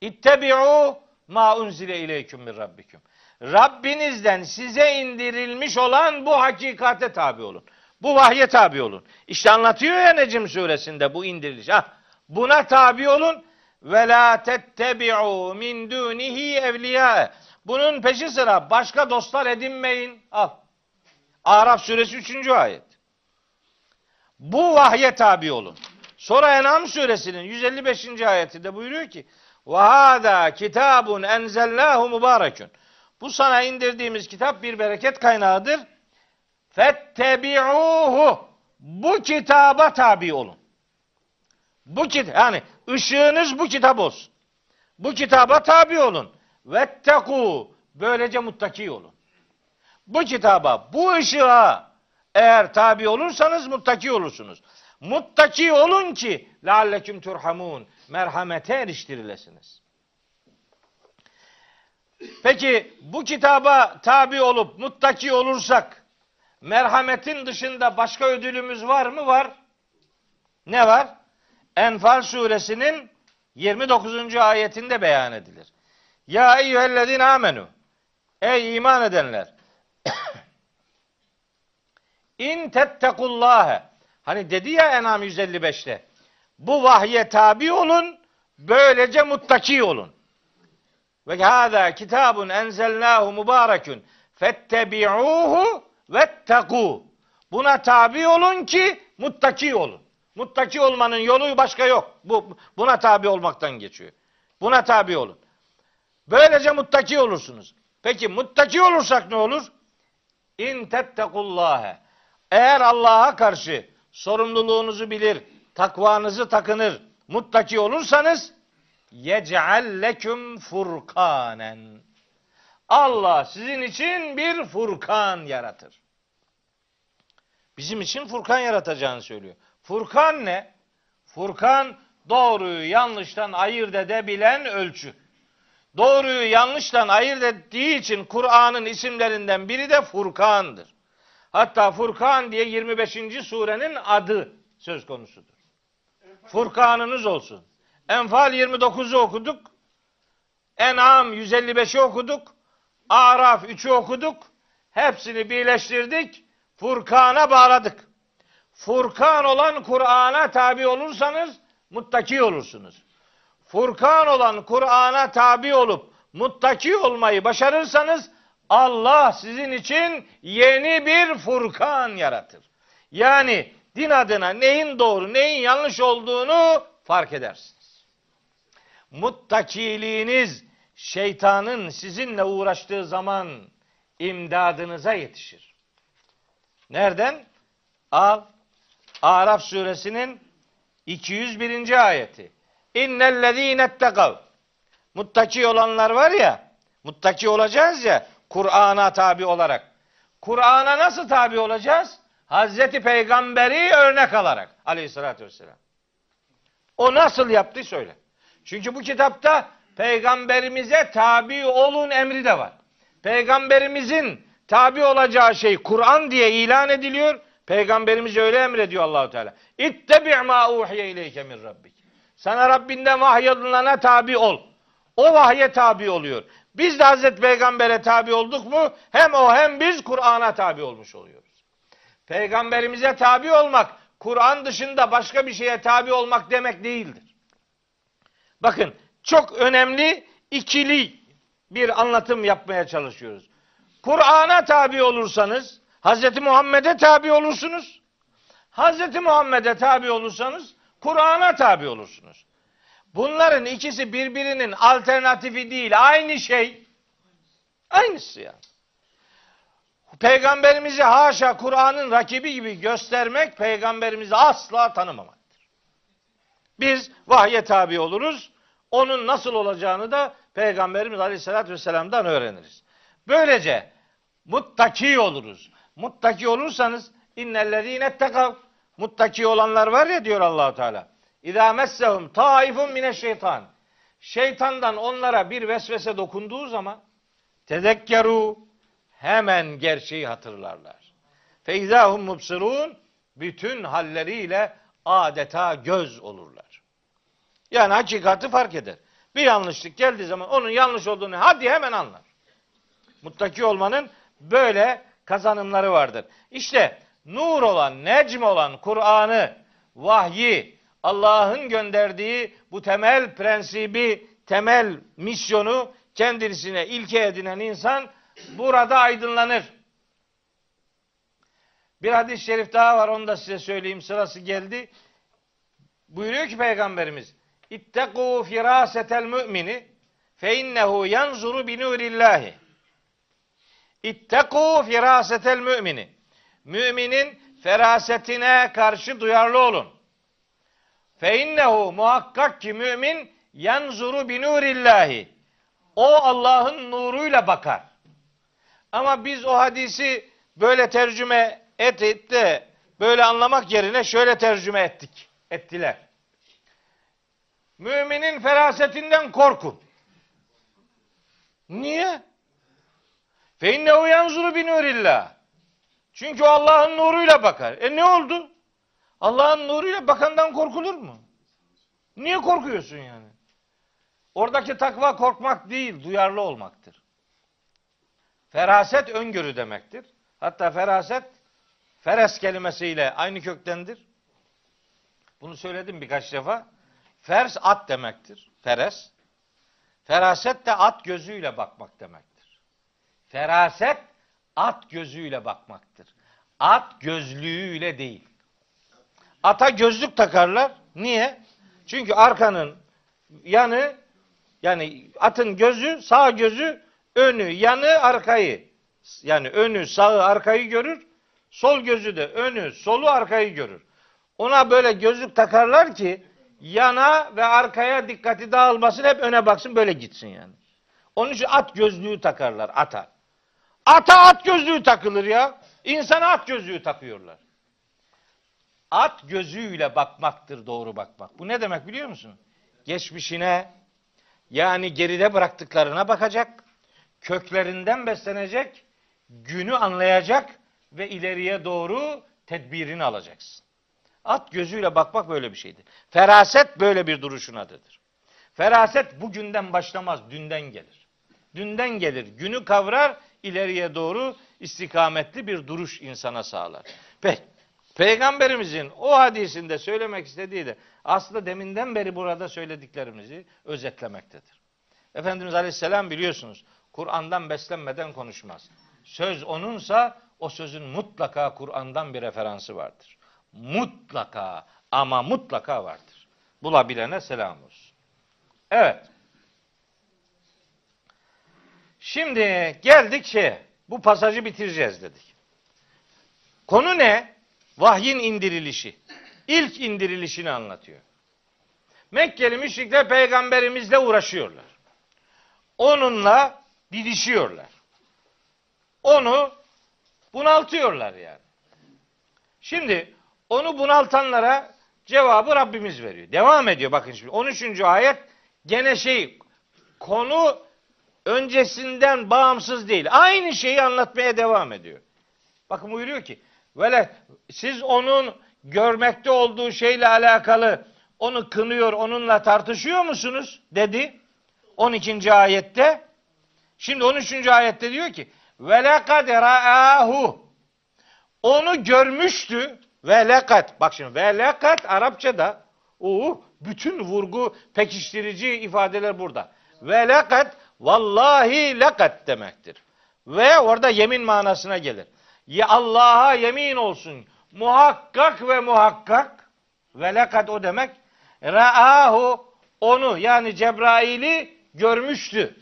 İttebi'u ma unzile ileyküm min rabbikum. Rabbinizden size indirilmiş olan bu hakikate tabi olun. Bu vahye tabi olun. İşte anlatıyor ya Necim suresinde bu indiriliş. Ha, buna tabi olun. Ve la tettebi'u min dunihi evliya. Bunun peşi sıra başka dostlar edinmeyin. Al. Araf suresi 3. ayet. Bu vahye tabi olun. Sonra En'am suresinin 155. ayetinde buyuruyor ki ve hâzâ kitabun enzelnâhu mübârekün. Bu sana indirdiğimiz kitap bir bereket kaynağıdır. Fettebi'uhu. Bu kitaba tabi olun. Bu kit yani ışığınız bu kitap olsun. Bu kitaba tabi olun. Vettekû. Böylece muttaki olun. Bu kitaba, bu ışığa eğer tabi olursanız muttaki olursunuz. Muttaki olun ki lealleküm turhamun. Merhamete eriştirilesiniz. Peki bu kitaba tabi olup muttaki olursak merhametin dışında başka ödülümüz var mı? Var. Ne var? Enfal suresinin 29. ayetinde beyan edilir. Ya eyyühellezine amenu. Ey iman edenler. *clears throat* İn tettekullâhe. Hani dedi ya Enam 155'te. Bu vahye tabi olun, böylece muttaki olun. Ve hâzâ kitabun enzelnâhu mübârekün fettebi'ûhu vettekû. Buna tabi olun ki muttaki olun. Muttaki olmanın yolu başka yok. Bu buna tabi olmaktan geçiyor. Buna tabi olun. Böylece muttaki olursunuz. Peki muttaki olursak ne olur? İn tettekullâhe. Eğer Allah'a karşı sorumluluğunuzu bilir, takvanızı takınır, muttaki olursanız yec'al leküm furkanen. Allah sizin için bir furkan yaratır. Bizim için furkan yaratacağını söylüyor. Furkan ne? Furkan doğruyu yanlıştan ayırt edebilen ölçü. Doğruyu yanlıştan ayırt ettiği için Kur'an'ın isimlerinden biri de Furkan'dır. Hatta Furkan diye 25. surenin adı söz konusudur. Furkanınız olsun. Enfal 29'u okuduk. En'am 155'i okuduk. Araf 3'ü okuduk. Hepsini birleştirdik. Furkan'a bağladık. Furkan olan Kur'an'a tabi olursanız muttaki olursunuz. Furkan olan Kur'an'a tabi olup muttaki olmayı başarırsanız Allah sizin için yeni bir Furkan yaratır. Yani din adına neyin doğru, neyin yanlış olduğunu fark edersiniz. Muttakiliğiniz şeytanın sizinle uğraştığı zaman imdadınıza yetişir. Nereden? Al. Araf suresinin 201. ayeti. İnnellezîne ettekav. Muttaki olanlar var ya, muttaki olacağız ya Kur'an'a tabi olarak. Kur'an'a nasıl tabi olacağız? Hazreti Peygamberi örnek alarak aleyhissalatü vesselam. O nasıl yaptı söyle. Çünkü bu kitapta peygamberimize tabi olun emri de var. Peygamberimizin tabi olacağı şey Kur'an diye ilan ediliyor. Peygamberimiz öyle emrediyor Allahu Teala. İttebi' ma uhiye ileyke min rabbik. Sana Rabbinden vahyolunana tabi ol. O vahye tabi oluyor. Biz de Hazreti Peygamber'e tabi olduk mu hem o hem biz Kur'an'a tabi olmuş oluyoruz. Peygamberimize tabi olmak Kur'an dışında başka bir şeye tabi olmak demek değildir. Bakın çok önemli ikili bir anlatım yapmaya çalışıyoruz. Kur'an'a tabi olursanız Hz. Muhammed'e tabi olursunuz. Hz. Muhammed'e tabi olursanız Kur'an'a tabi olursunuz. Bunların ikisi birbirinin alternatifi değil. Aynı şey. Aynısı yani. Peygamberimizi haşa Kur'an'ın rakibi gibi göstermek peygamberimizi asla tanımamaktır. Biz vahye tabi oluruz. Onun nasıl olacağını da Peygamberimiz Aleyhisselatü Vesselam'dan öğreniriz. Böylece muttaki oluruz. Muttaki olursanız innellezîne ettekav muttaki olanlar var ya diyor Allahu Teala. İzâ messehum taifun mineşşeytan. Şeytandan onlara bir vesvese dokunduğu zaman tezekkeru hemen gerçeği hatırlarlar. Feizahum mubsirun bütün halleriyle adeta göz olurlar. Yani hakikati fark eder. Bir yanlışlık geldiği zaman onun yanlış olduğunu hadi hemen anlar. Muttaki olmanın böyle kazanımları vardır. İşte nur olan, necm olan Kur'an'ı, vahyi, Allah'ın gönderdiği bu temel prensibi, temel misyonu kendisine ilke edinen insan burada aydınlanır. Bir hadis-i şerif daha var onu da size söyleyeyim sırası geldi. Buyuruyor ki Peygamberimiz İttekû firâsetel mümini fe innehu yanzuru bi nurillahi. İttekû firâsetel mümini. Müminin ferasetine karşı duyarlı olun. Fe innehu muhakkak ki mümin yanzuru bi nurillahi. O Allah'ın nuruyla bakar. Ama biz o hadisi böyle tercüme et, et de böyle anlamak yerine şöyle tercüme ettik. Ettiler. Müminin ferasetinden korkun. Niye? Fe innehu yanzuru bi nurillah. Çünkü Allah'ın nuruyla bakar. E ne oldu? Allah'ın nuruyla bakandan korkulur mu? Niye korkuyorsun yani? Oradaki takva korkmak değil, duyarlı olmaktır. Feraset öngörü demektir. Hatta feraset feres kelimesiyle aynı köktendir. Bunu söyledim birkaç defa. Fers at demektir. Feres. Feraset de at gözüyle bakmak demektir. Feraset at gözüyle bakmaktır. At gözlüğüyle değil. Ata gözlük takarlar. Niye? Çünkü arkanın yanı yani atın gözü sağ gözü önü yanı arkayı yani önü sağı arkayı görür. Sol gözü de önü solu arkayı görür. Ona böyle gözlük takarlar ki yana ve arkaya dikkati dağılmasın hep öne baksın böyle gitsin yani. Onun için at gözlüğü takarlar ata. Ata at gözlüğü takılır ya. İnsana at gözlüğü takıyorlar. At gözüyle bakmaktır doğru bakmak. Bu ne demek biliyor musun? Geçmişine yani geride bıraktıklarına bakacak, köklerinden beslenecek, günü anlayacak ve ileriye doğru tedbirini alacaksın. At gözüyle bakmak böyle bir şeydir. Feraset böyle bir duruşun adıdır. Feraset bugünden başlamaz, dünden gelir. Dünden gelir, günü kavrar, ileriye doğru istikametli bir duruş insana sağlar. Peki, Peygamberimizin o hadisinde söylemek istediği de aslında deminden beri burada söylediklerimizi özetlemektedir. Efendimiz Aleyhisselam biliyorsunuz Kur'an'dan beslenmeden konuşmaz. Söz onunsa o sözün mutlaka Kur'an'dan bir referansı vardır. Mutlaka ama mutlaka vardır. Bulabilene selam olsun. Evet. Şimdi geldik şeye. Bu pasajı bitireceğiz dedik. Konu ne? Vahyin indirilişi. İlk indirilişini anlatıyor. Mekkeli müşrikler peygamberimizle uğraşıyorlar. Onunla didişiyorlar. Onu bunaltıyorlar yani. Şimdi onu bunaltanlara cevabı Rabbimiz veriyor. Devam ediyor bakın şimdi. 13. ayet gene şey konu öncesinden bağımsız değil. Aynı şeyi anlatmaya devam ediyor. Bakın buyuruyor ki Vele siz onun görmekte olduğu şeyle alakalı onu kınıyor, onunla tartışıyor musunuz? dedi. 12. ayette. Şimdi 13. ayette diyor ki ve lekad ra'ahu onu görmüştü ve lekat bak şimdi ve lekat Arapçada o bütün vurgu pekiştirici ifadeler burada. Ve lekat vallahi lekat demektir. Ve orada yemin manasına gelir. Ya Allah'a yemin olsun. Muhakkak ve muhakkak ve lekat o demek. Ra'ahu onu yani Cebrail'i görmüştü.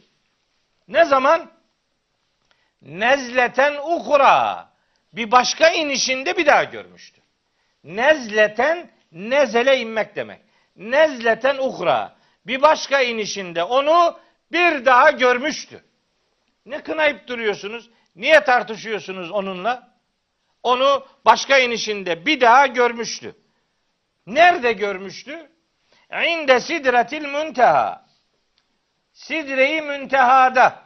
Ne zaman? Nezleten ukura. Bir başka inişinde bir daha görmüştü. Nezleten nezele inmek demek. Nezleten ukra. Bir başka inişinde onu bir daha görmüştü. Ne kınayıp duruyorsunuz? Niye tartışıyorsunuz onunla? Onu başka inişinde bir daha görmüştü. Nerede görmüştü? İnde sidretil münteha. Sidre-i müntehada.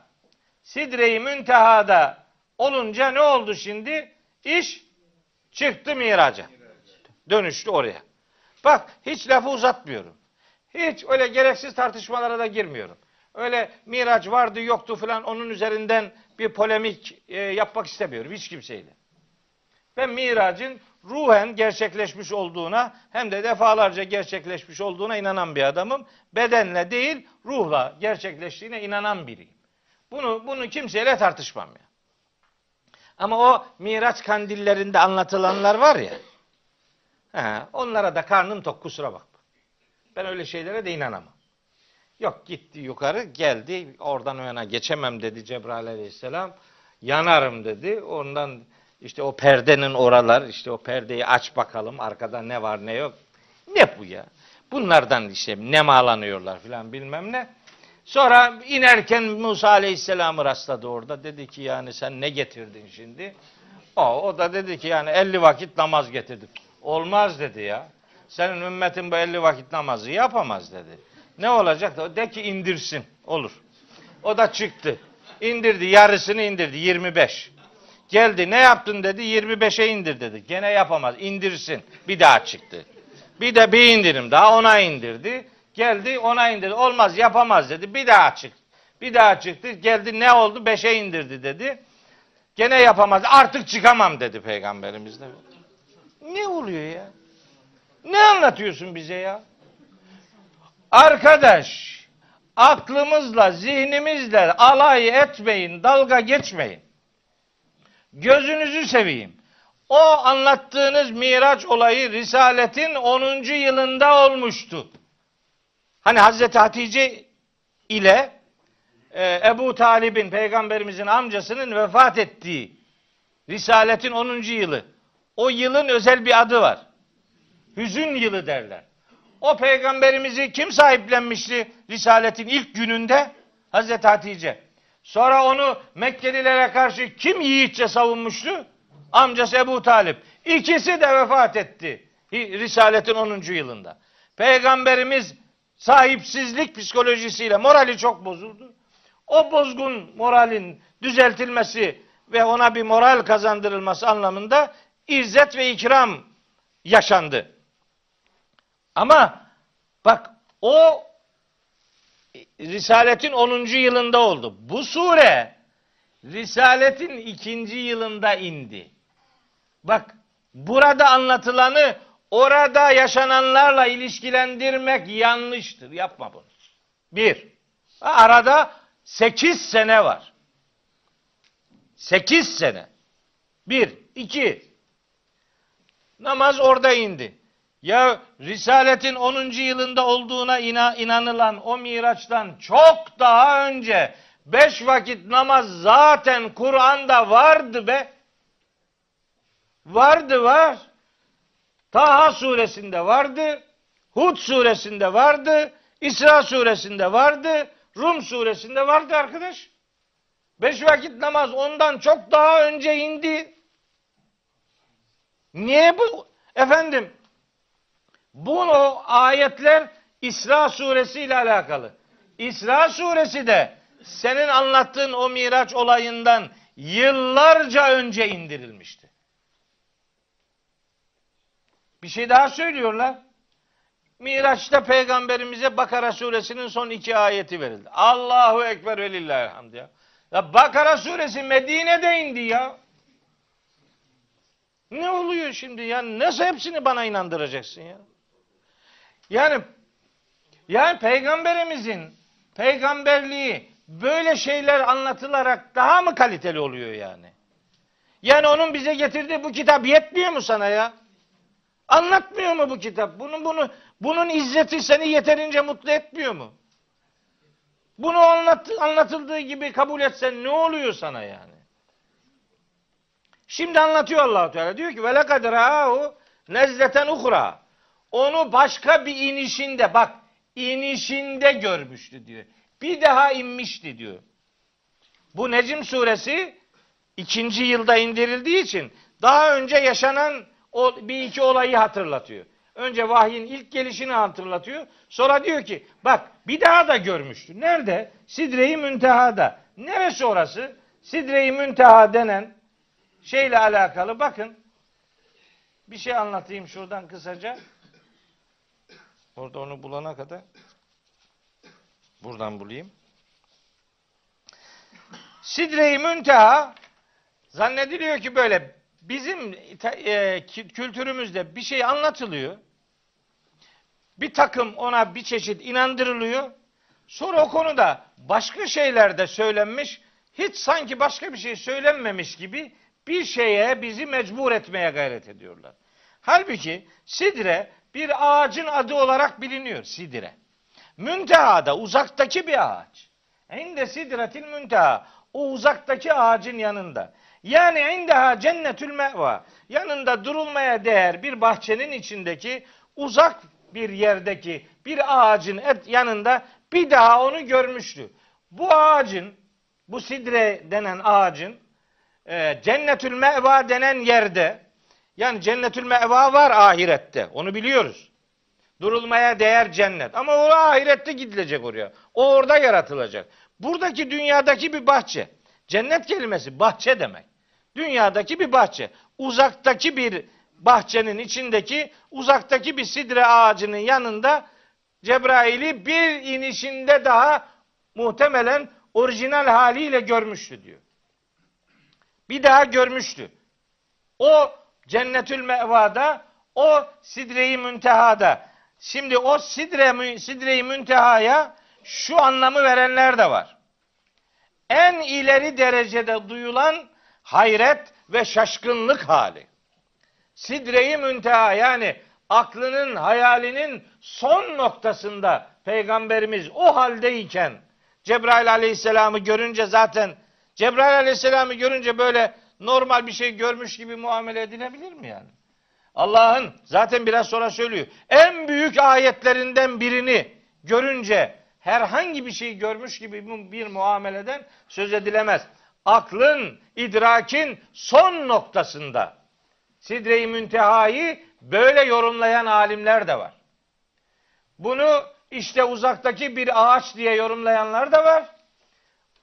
Sidre-i müntehada olunca ne oldu şimdi? İş çıktı miraca. Dönüştü oraya. Bak hiç lafı uzatmıyorum. Hiç öyle gereksiz tartışmalara da girmiyorum. Öyle Miraç vardı yoktu falan onun üzerinden bir polemik e, yapmak istemiyorum hiç kimseyle. Ben miracın ruhen gerçekleşmiş olduğuna hem de defalarca gerçekleşmiş olduğuna inanan bir adamım. Bedenle değil ruhla gerçekleştiğine inanan biriyim. Bunu bunu kimseyle tartışmam ya. Ama o miraç kandillerinde anlatılanlar var ya. He, onlara da karnım tok kusura bakma. Ben öyle şeylere de inanamam. Yok gitti yukarı geldi oradan yana geçemem dedi Cebrail aleyhisselam. Yanarım dedi. Ondan işte o perdenin oralar işte o perdeyi aç bakalım arkada ne var ne yok. Ne bu ya? Bunlardan işte nemalanıyorlar filan bilmem ne. Sonra inerken Musa Aleyhisselam'ı rastladı orada. Dedi ki yani sen ne getirdin şimdi? O, o da dedi ki yani 50 vakit namaz getirdim. Olmaz dedi ya. Senin ümmetin bu 50 vakit namazı yapamaz dedi. Ne olacak de ki indirsin. Olur. O da çıktı. İndirdi yarısını indirdi 25. Geldi ne yaptın dedi 25'e indir dedi. Gene yapamaz indirsin. Bir daha çıktı. Bir de bir indirim daha ona indirdi. Geldi ona indirdi. Olmaz yapamaz dedi. Bir daha çıktı. Bir daha çıktı. Geldi ne oldu? Beşe indirdi dedi. Gene yapamaz. Artık çıkamam dedi peygamberimiz de. Ne oluyor ya? Ne anlatıyorsun bize ya? Arkadaş, aklımızla, zihnimizle alay etmeyin, dalga geçmeyin. Gözünüzü seveyim. O anlattığınız Miraç olayı Risaletin 10. yılında olmuştu. Hani Hazreti Hatice ile e, Ebu Talib'in peygamberimizin amcasının vefat ettiği Risaletin 10. yılı. O yılın özel bir adı var. Hüzün yılı derler. O peygamberimizi kim sahiplenmişti Risaletin ilk gününde? Hazreti Hatice. Sonra onu Mekkelilere karşı kim yiğitçe savunmuştu? Amcası Ebu Talip. İkisi de vefat etti. Risaletin 10. yılında. Peygamberimiz sahipsizlik psikolojisiyle morali çok bozuldu. O bozgun moralin düzeltilmesi ve ona bir moral kazandırılması anlamında izzet ve ikram yaşandı. Ama bak o Risaletin 10. yılında oldu. Bu sure Risaletin 2. yılında indi. Bak burada anlatılanı orada yaşananlarla ilişkilendirmek yanlıştır. Yapma bunu. Bir, arada 8 sene var. 8 sene. Bir, iki. Namaz orada indi. Ya Risaletin 10. yılında olduğuna inanılan o Miraç'tan çok daha önce beş vakit namaz zaten Kur'an'da vardı be. Vardı var. Taha suresinde vardı. Hud suresinde vardı. İsra suresinde vardı. Rum suresinde vardı arkadaş. Beş vakit namaz ondan çok daha önce indi. Niye bu? Efendim bu o ayetler İsra suresi ile alakalı. İsra suresi de senin anlattığın o Miraç olayından yıllarca önce indirilmişti. Bir şey daha söylüyorlar. Miraç'ta peygamberimize Bakara suresinin son iki ayeti verildi. Allahu Ekber ve lillahi ya. Ya Bakara suresi Medine'de indi ya. Ne oluyor şimdi ya? Nasıl hepsini bana inandıracaksın ya? Yani yani peygamberimizin peygamberliği böyle şeyler anlatılarak daha mı kaliteli oluyor yani? Yani onun bize getirdiği bu kitap yetmiyor mu sana ya? Anlatmıyor mu bu kitap? Bunun bunu bunun izzeti seni yeterince mutlu etmiyor mu? Bunu anlat, anlatıldığı gibi kabul etsen ne oluyor sana yani? Şimdi anlatıyor Allah Teala. Diyor ki ve lekad ra'ahu nezleten uhra. Onu başka bir inişinde bak inişinde görmüştü diyor. Bir daha inmişti diyor. Bu Necim suresi ikinci yılda indirildiği için daha önce yaşanan o bir iki olayı hatırlatıyor. Önce vahyin ilk gelişini hatırlatıyor. Sonra diyor ki bak bir daha da görmüştü. Nerede? Sidre-i Münteha'da. Neresi orası? Sidre-i Münteha denen şeyle alakalı bakın. Bir şey anlatayım şuradan kısaca. Orada onu bulana kadar buradan bulayım. Sidre-i Münteha zannediliyor ki böyle bizim e, kültürümüzde bir şey anlatılıyor. Bir takım ona bir çeşit inandırılıyor. Sonra o konuda başka şeyler de söylenmiş. Hiç sanki başka bir şey söylenmemiş gibi bir şeye bizi mecbur etmeye gayret ediyorlar. Halbuki sidre bir ağacın adı olarak biliniyor sidre. Müntehada uzaktaki bir ağaç. İnde sidretil münteha. O uzaktaki ağacın yanında. Yani indeha cennetül meva. Yanında durulmaya değer bir bahçenin içindeki uzak bir yerdeki bir ağacın et yanında bir daha onu görmüştü. Bu ağacın, bu sidre denen ağacın e, cennetül meva denen yerde yani cennetül meva var ahirette. Onu biliyoruz. Durulmaya değer cennet. Ama o ahirette gidilecek oraya. O orada yaratılacak. Buradaki dünyadaki bir bahçe. Cennet kelimesi bahçe demek. Dünyadaki bir bahçe. Uzaktaki bir bahçenin içindeki uzaktaki bir sidre ağacının yanında Cebrail'i bir inişinde daha muhtemelen orijinal haliyle görmüştü diyor. Bir daha görmüştü. O cennetül mevada, o sidre-i müntehada. Şimdi o sidre, sidre-i müntehaya şu anlamı verenler de var. En ileri derecede duyulan hayret ve şaşkınlık hali. Sidre-i münteha yani aklının, hayalinin son noktasında peygamberimiz o haldeyken Cebrail aleyhisselamı görünce zaten Cebrail aleyhisselamı görünce böyle normal bir şey görmüş gibi muamele edilebilir mi yani? Allah'ın zaten biraz sonra söylüyor. En büyük ayetlerinden birini görünce herhangi bir şey görmüş gibi bir muameleden söz edilemez. Aklın, idrakin son noktasında Sidre-i Münteha'yı böyle yorumlayan alimler de var. Bunu işte uzaktaki bir ağaç diye yorumlayanlar da var.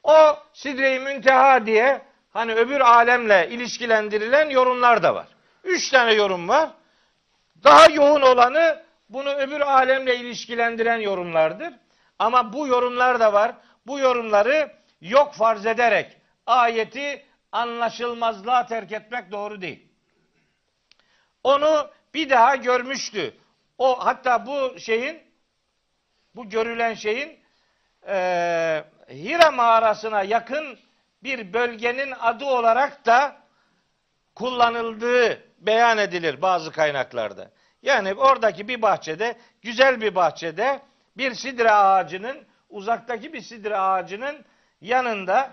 O Sidre-i Münteha diye hani öbür alemle ilişkilendirilen yorumlar da var. Üç tane yorum var. Daha yoğun olanı bunu öbür alemle ilişkilendiren yorumlardır. Ama bu yorumlar da var. Bu yorumları yok farz ederek ayeti anlaşılmazlığa terk etmek doğru değil. Onu bir daha görmüştü. O hatta bu şeyin bu görülen şeyin e, Hira mağarasına yakın bir bölgenin adı olarak da kullanıldığı beyan edilir bazı kaynaklarda. Yani oradaki bir bahçede, güzel bir bahçede bir sidre ağacının, uzaktaki bir sidre ağacının yanında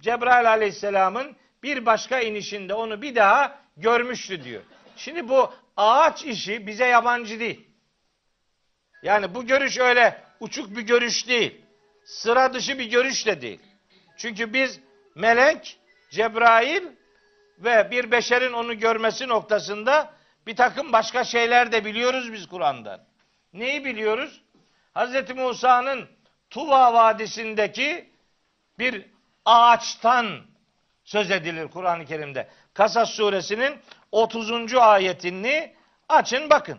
Cebrail aleyhisselamın bir başka inişinde onu bir daha görmüştü diyor. Şimdi bu ağaç işi bize yabancı değil. Yani bu görüş öyle uçuk bir görüş değil. Sıra dışı bir görüş de değil. Çünkü biz melek, Cebrail ve bir beşerin onu görmesi noktasında bir takım başka şeyler de biliyoruz biz Kur'an'dan. Neyi biliyoruz? Hz. Musa'nın Tuva Vadisi'ndeki bir ağaçtan söz edilir Kur'an-ı Kerim'de. Kasas suresinin 30. ayetini açın bakın.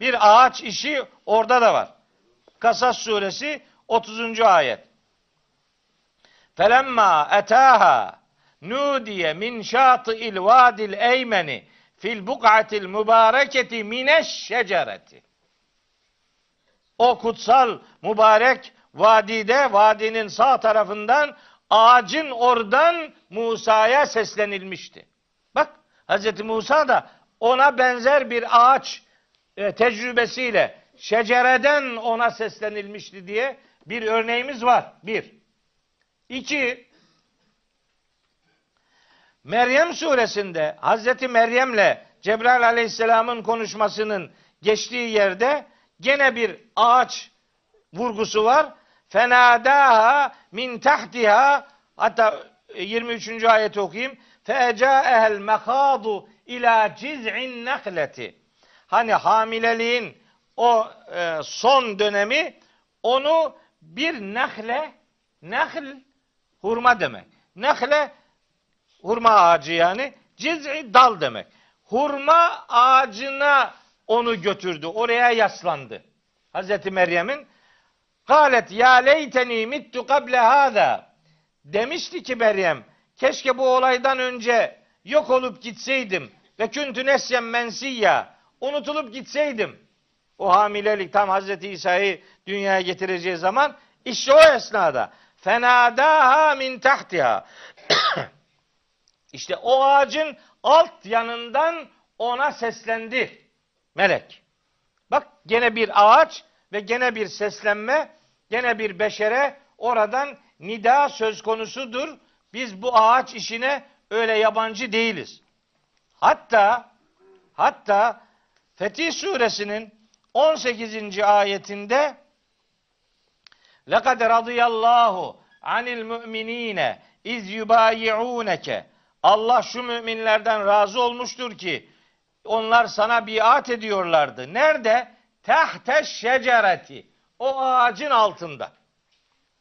Bir ağaç işi orada da var. Kasas suresi 30. ayet. Felemma etaha nudiye min şatı'il vadil eymeni fil buk'atil mübareketi mineş şecereti. O kutsal mübarek vadide, vadinin sağ tarafından ağacın oradan Musa'ya seslenilmişti. Bak Hz. Musa da ona benzer bir ağaç e, tecrübesiyle şecereden ona seslenilmişti diye bir örneğimiz var. Bir. İki, Meryem suresinde Hazreti Meryem'le Cebrail aleyhisselamın konuşmasının geçtiği yerde gene bir ağaç vurgusu var. Fenadaha min tahtiha hatta 23. ayeti okuyayım. Feca'ehel mekadu ila ciz'in nehleti. Hani hamileliğin o e, son dönemi onu bir nehle, nehl hurma demek. Nehle hurma ağacı yani. Ciz'i dal demek. Hurma ağacına onu götürdü. Oraya yaslandı. Hazreti Meryem'in Galet ya leyteni mittu kable hâzâ. demişti ki Meryem keşke bu olaydan önce yok olup gitseydim ve küntü nesyen mensiyya unutulup gitseydim. O hamilelik tam Hazreti İsa'yı dünyaya getireceği zaman işte o esnada fenadaha min tahtiha *coughs* işte o ağacın alt yanından ona seslendi melek. Bak gene bir ağaç ve gene bir seslenme, gene bir beşere oradan nida söz konusudur. Biz bu ağaç işine öyle yabancı değiliz. Hatta hatta Fetih suresinin 18. ayetinde لَقَدْ رَضِيَ اللّٰهُ عَنِ الْمُؤْمِن۪ينَ اِذْ يُبَايِعُونَكَ Allah şu müminlerden razı olmuştur ki onlar sana biat ediyorlardı. Nerede? Tahte şecereti. O ağacın altında.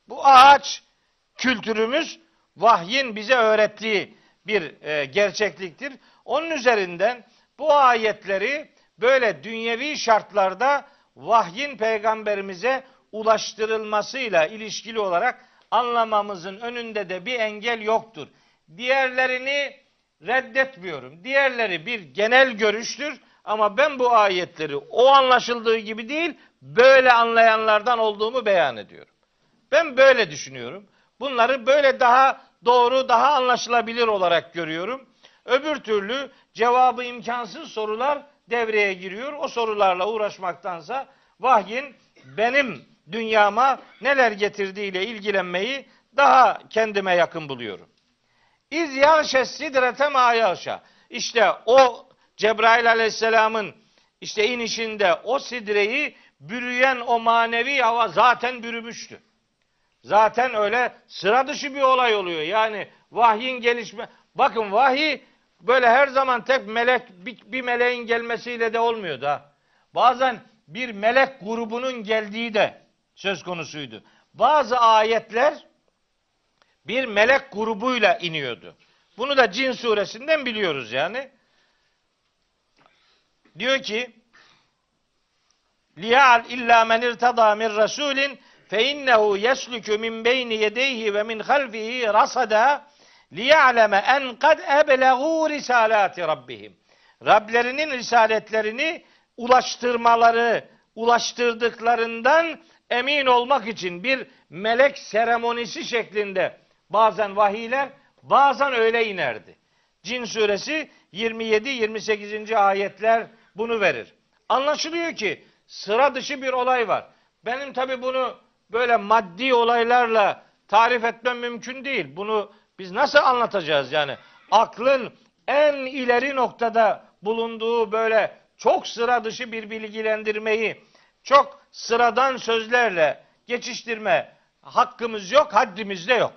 Bu ağaç kültürümüz vahyin bize öğrettiği bir e, gerçekliktir. Onun üzerinden bu ayetleri böyle dünyevi şartlarda vahyin peygamberimize ulaştırılmasıyla ilişkili olarak anlamamızın önünde de bir engel yoktur. Diğerlerini reddetmiyorum. Diğerleri bir genel görüştür ama ben bu ayetleri o anlaşıldığı gibi değil, böyle anlayanlardan olduğumu beyan ediyorum. Ben böyle düşünüyorum. Bunları böyle daha doğru, daha anlaşılabilir olarak görüyorum. Öbür türlü cevabı imkansız sorular devreye giriyor. O sorularla uğraşmaktansa vahyin benim dünyama neler getirdiğiyle ilgilenmeyi daha kendime yakın buluyorum. İz yağşe sidrete ma yağşa. İşte o Cebrail aleyhisselamın işte inişinde o sidreyi bürüyen o manevi hava zaten bürümüştü. Zaten öyle sıra dışı bir olay oluyor. Yani vahyin gelişme. Bakın vahiy böyle her zaman tek melek bir, bir meleğin gelmesiyle de olmuyor da. Bazen bir melek grubunun geldiği de söz konusuydu. Bazı ayetler bir melek grubuyla iniyordu. Bunu da Cin suresinden biliyoruz yani. Diyor ki liyal illa men irtada min rasulin fe innehu yesluku min beyni yedeyhi ve min halfihi rasada liya'leme en kad ebleğu risalati rabbihim. Rablerinin risaletlerini ulaştırmaları, ulaştırdıklarından emin olmak için bir melek seremonisi şeklinde bazen vahiyler, bazen öyle inerdi. Cin suresi 27-28. ayetler bunu verir. Anlaşılıyor ki sıra dışı bir olay var. Benim tabi bunu böyle maddi olaylarla tarif etmem mümkün değil. Bunu biz nasıl anlatacağız yani? Aklın en ileri noktada bulunduğu böyle çok sıra dışı bir bilgilendirmeyi çok sıradan sözlerle geçiştirme hakkımız yok, haddimiz de yok.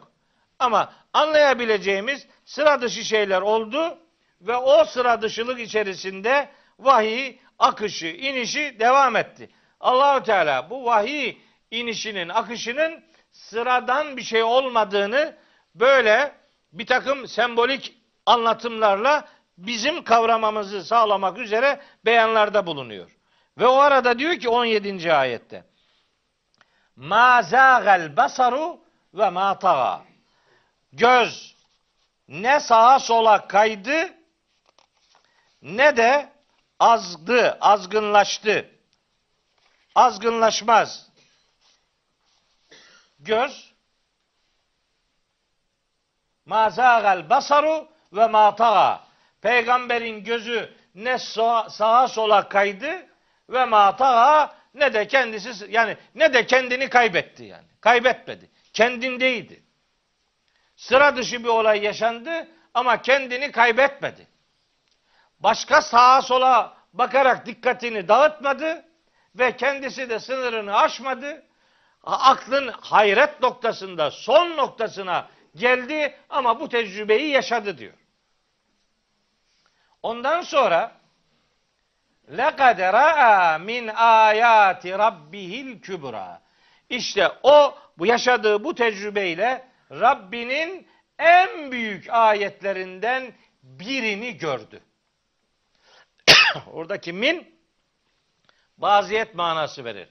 Ama anlayabileceğimiz sıra dışı şeyler oldu ve o sıra dışılık içerisinde vahiy akışı, inişi devam etti. Allahü Teala bu vahiy inişinin, akışının sıradan bir şey olmadığını böyle bir takım sembolik anlatımlarla bizim kavramamızı sağlamak üzere beyanlarda bulunuyor. Ve o arada diyor ki 17. ayette Ma zâgel basaru ve ma taga Göz ne sağa sola kaydı ne de azdı, azgınlaştı. Azgınlaşmaz. Göz ma zâgel basaru ve ma taga Peygamberin gözü ne sağa sola kaydı ve mataha ne de kendisi yani ne de kendini kaybetti yani. Kaybetmedi. Kendindeydi. Sıra dışı bir olay yaşandı ama kendini kaybetmedi. Başka sağa sola bakarak dikkatini dağıtmadı ve kendisi de sınırını aşmadı. Aklın hayret noktasında son noktasına geldi ama bu tecrübeyi yaşadı diyor. Ondan sonra لَقَدْ رَأَى مِنْ آيَاتِ رَبِّهِ الْكُبْرَى İşte o bu yaşadığı bu tecrübeyle Rabbinin en büyük ayetlerinden birini gördü. *coughs* Oradaki min baziyet manası verir.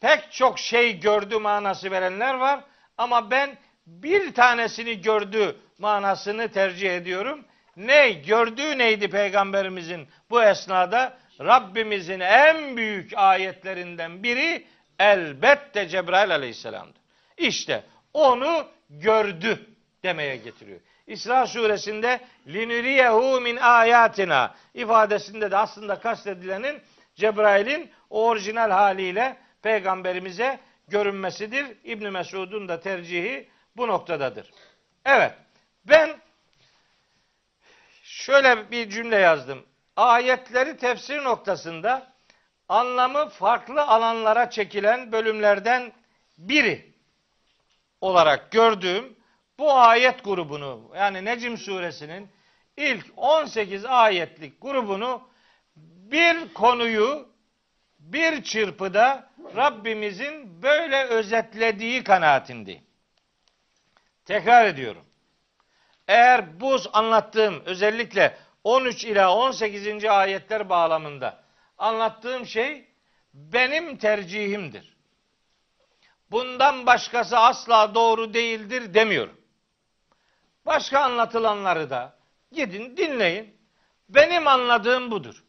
Pek çok şey gördü manası verenler var ama ben bir tanesini gördü manasını tercih ediyorum. Ne? Gördüğü neydi peygamberimizin bu esnada? Rabbimizin en büyük ayetlerinden biri elbette Cebrail aleyhisselamdır. İşte onu gördü demeye getiriyor. İsra suresinde linuriyehu min ayatina ifadesinde de aslında kastedilenin Cebrail'in orijinal haliyle peygamberimize görünmesidir. İbn Mesud'un da tercihi bu noktadadır. Evet. Ben şöyle bir cümle yazdım. Ayetleri tefsir noktasında anlamı farklı alanlara çekilen bölümlerden biri olarak gördüğüm bu ayet grubunu yani Necim suresinin ilk 18 ayetlik grubunu bir konuyu bir çırpıda Rabbimizin böyle özetlediği kanaatindeyim. Tekrar ediyorum. Eğer bu anlattığım özellikle 13 ila 18. ayetler bağlamında anlattığım şey benim tercihimdir. Bundan başkası asla doğru değildir demiyorum. Başka anlatılanları da gidin dinleyin. Benim anladığım budur.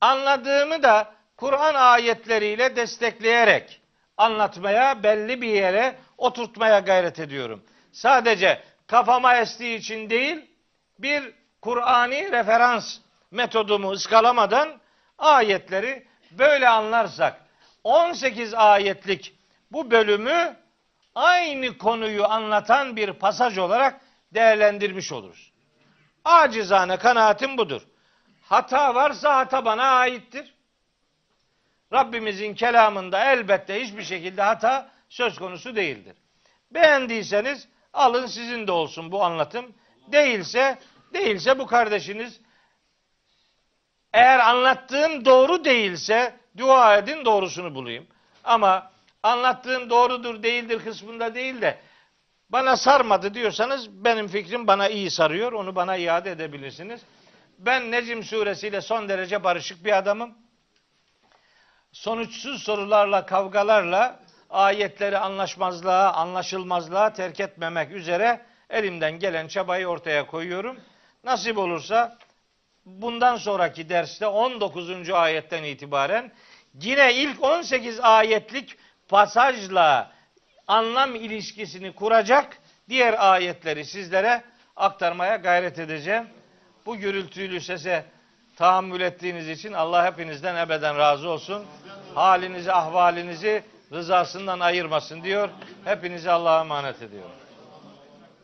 Anladığımı da Kur'an ayetleriyle destekleyerek anlatmaya, belli bir yere oturtmaya gayret ediyorum. Sadece kafama estiği için değil, bir Kur'ani referans metodumu ıskalamadan ayetleri böyle anlarsak 18 ayetlik bu bölümü aynı konuyu anlatan bir pasaj olarak değerlendirmiş oluruz. Acizane kanaatim budur. Hata varsa hata bana aittir. Rabbimizin kelamında elbette hiçbir şekilde hata söz konusu değildir. Beğendiyseniz alın sizin de olsun bu anlatım. Değilse değilse bu kardeşiniz eğer anlattığım doğru değilse dua edin doğrusunu bulayım. Ama anlattığım doğrudur değildir kısmında değil de bana sarmadı diyorsanız benim fikrim bana iyi sarıyor. Onu bana iade edebilirsiniz. Ben Necim suresiyle son derece barışık bir adamım. Sonuçsuz sorularla, kavgalarla ayetleri anlaşmazlığa, anlaşılmazlığa terk etmemek üzere elimden gelen çabayı ortaya koyuyorum. Nasip olursa bundan sonraki derste 19. ayetten itibaren yine ilk 18 ayetlik pasajla anlam ilişkisini kuracak diğer ayetleri sizlere aktarmaya gayret edeceğim. Bu gürültülü sese tahammül ettiğiniz için Allah hepinizden ebeden razı olsun. Halinizi, ahvalinizi rızasından ayırmasın diyor. Hepinizi Allah'a emanet ediyorum.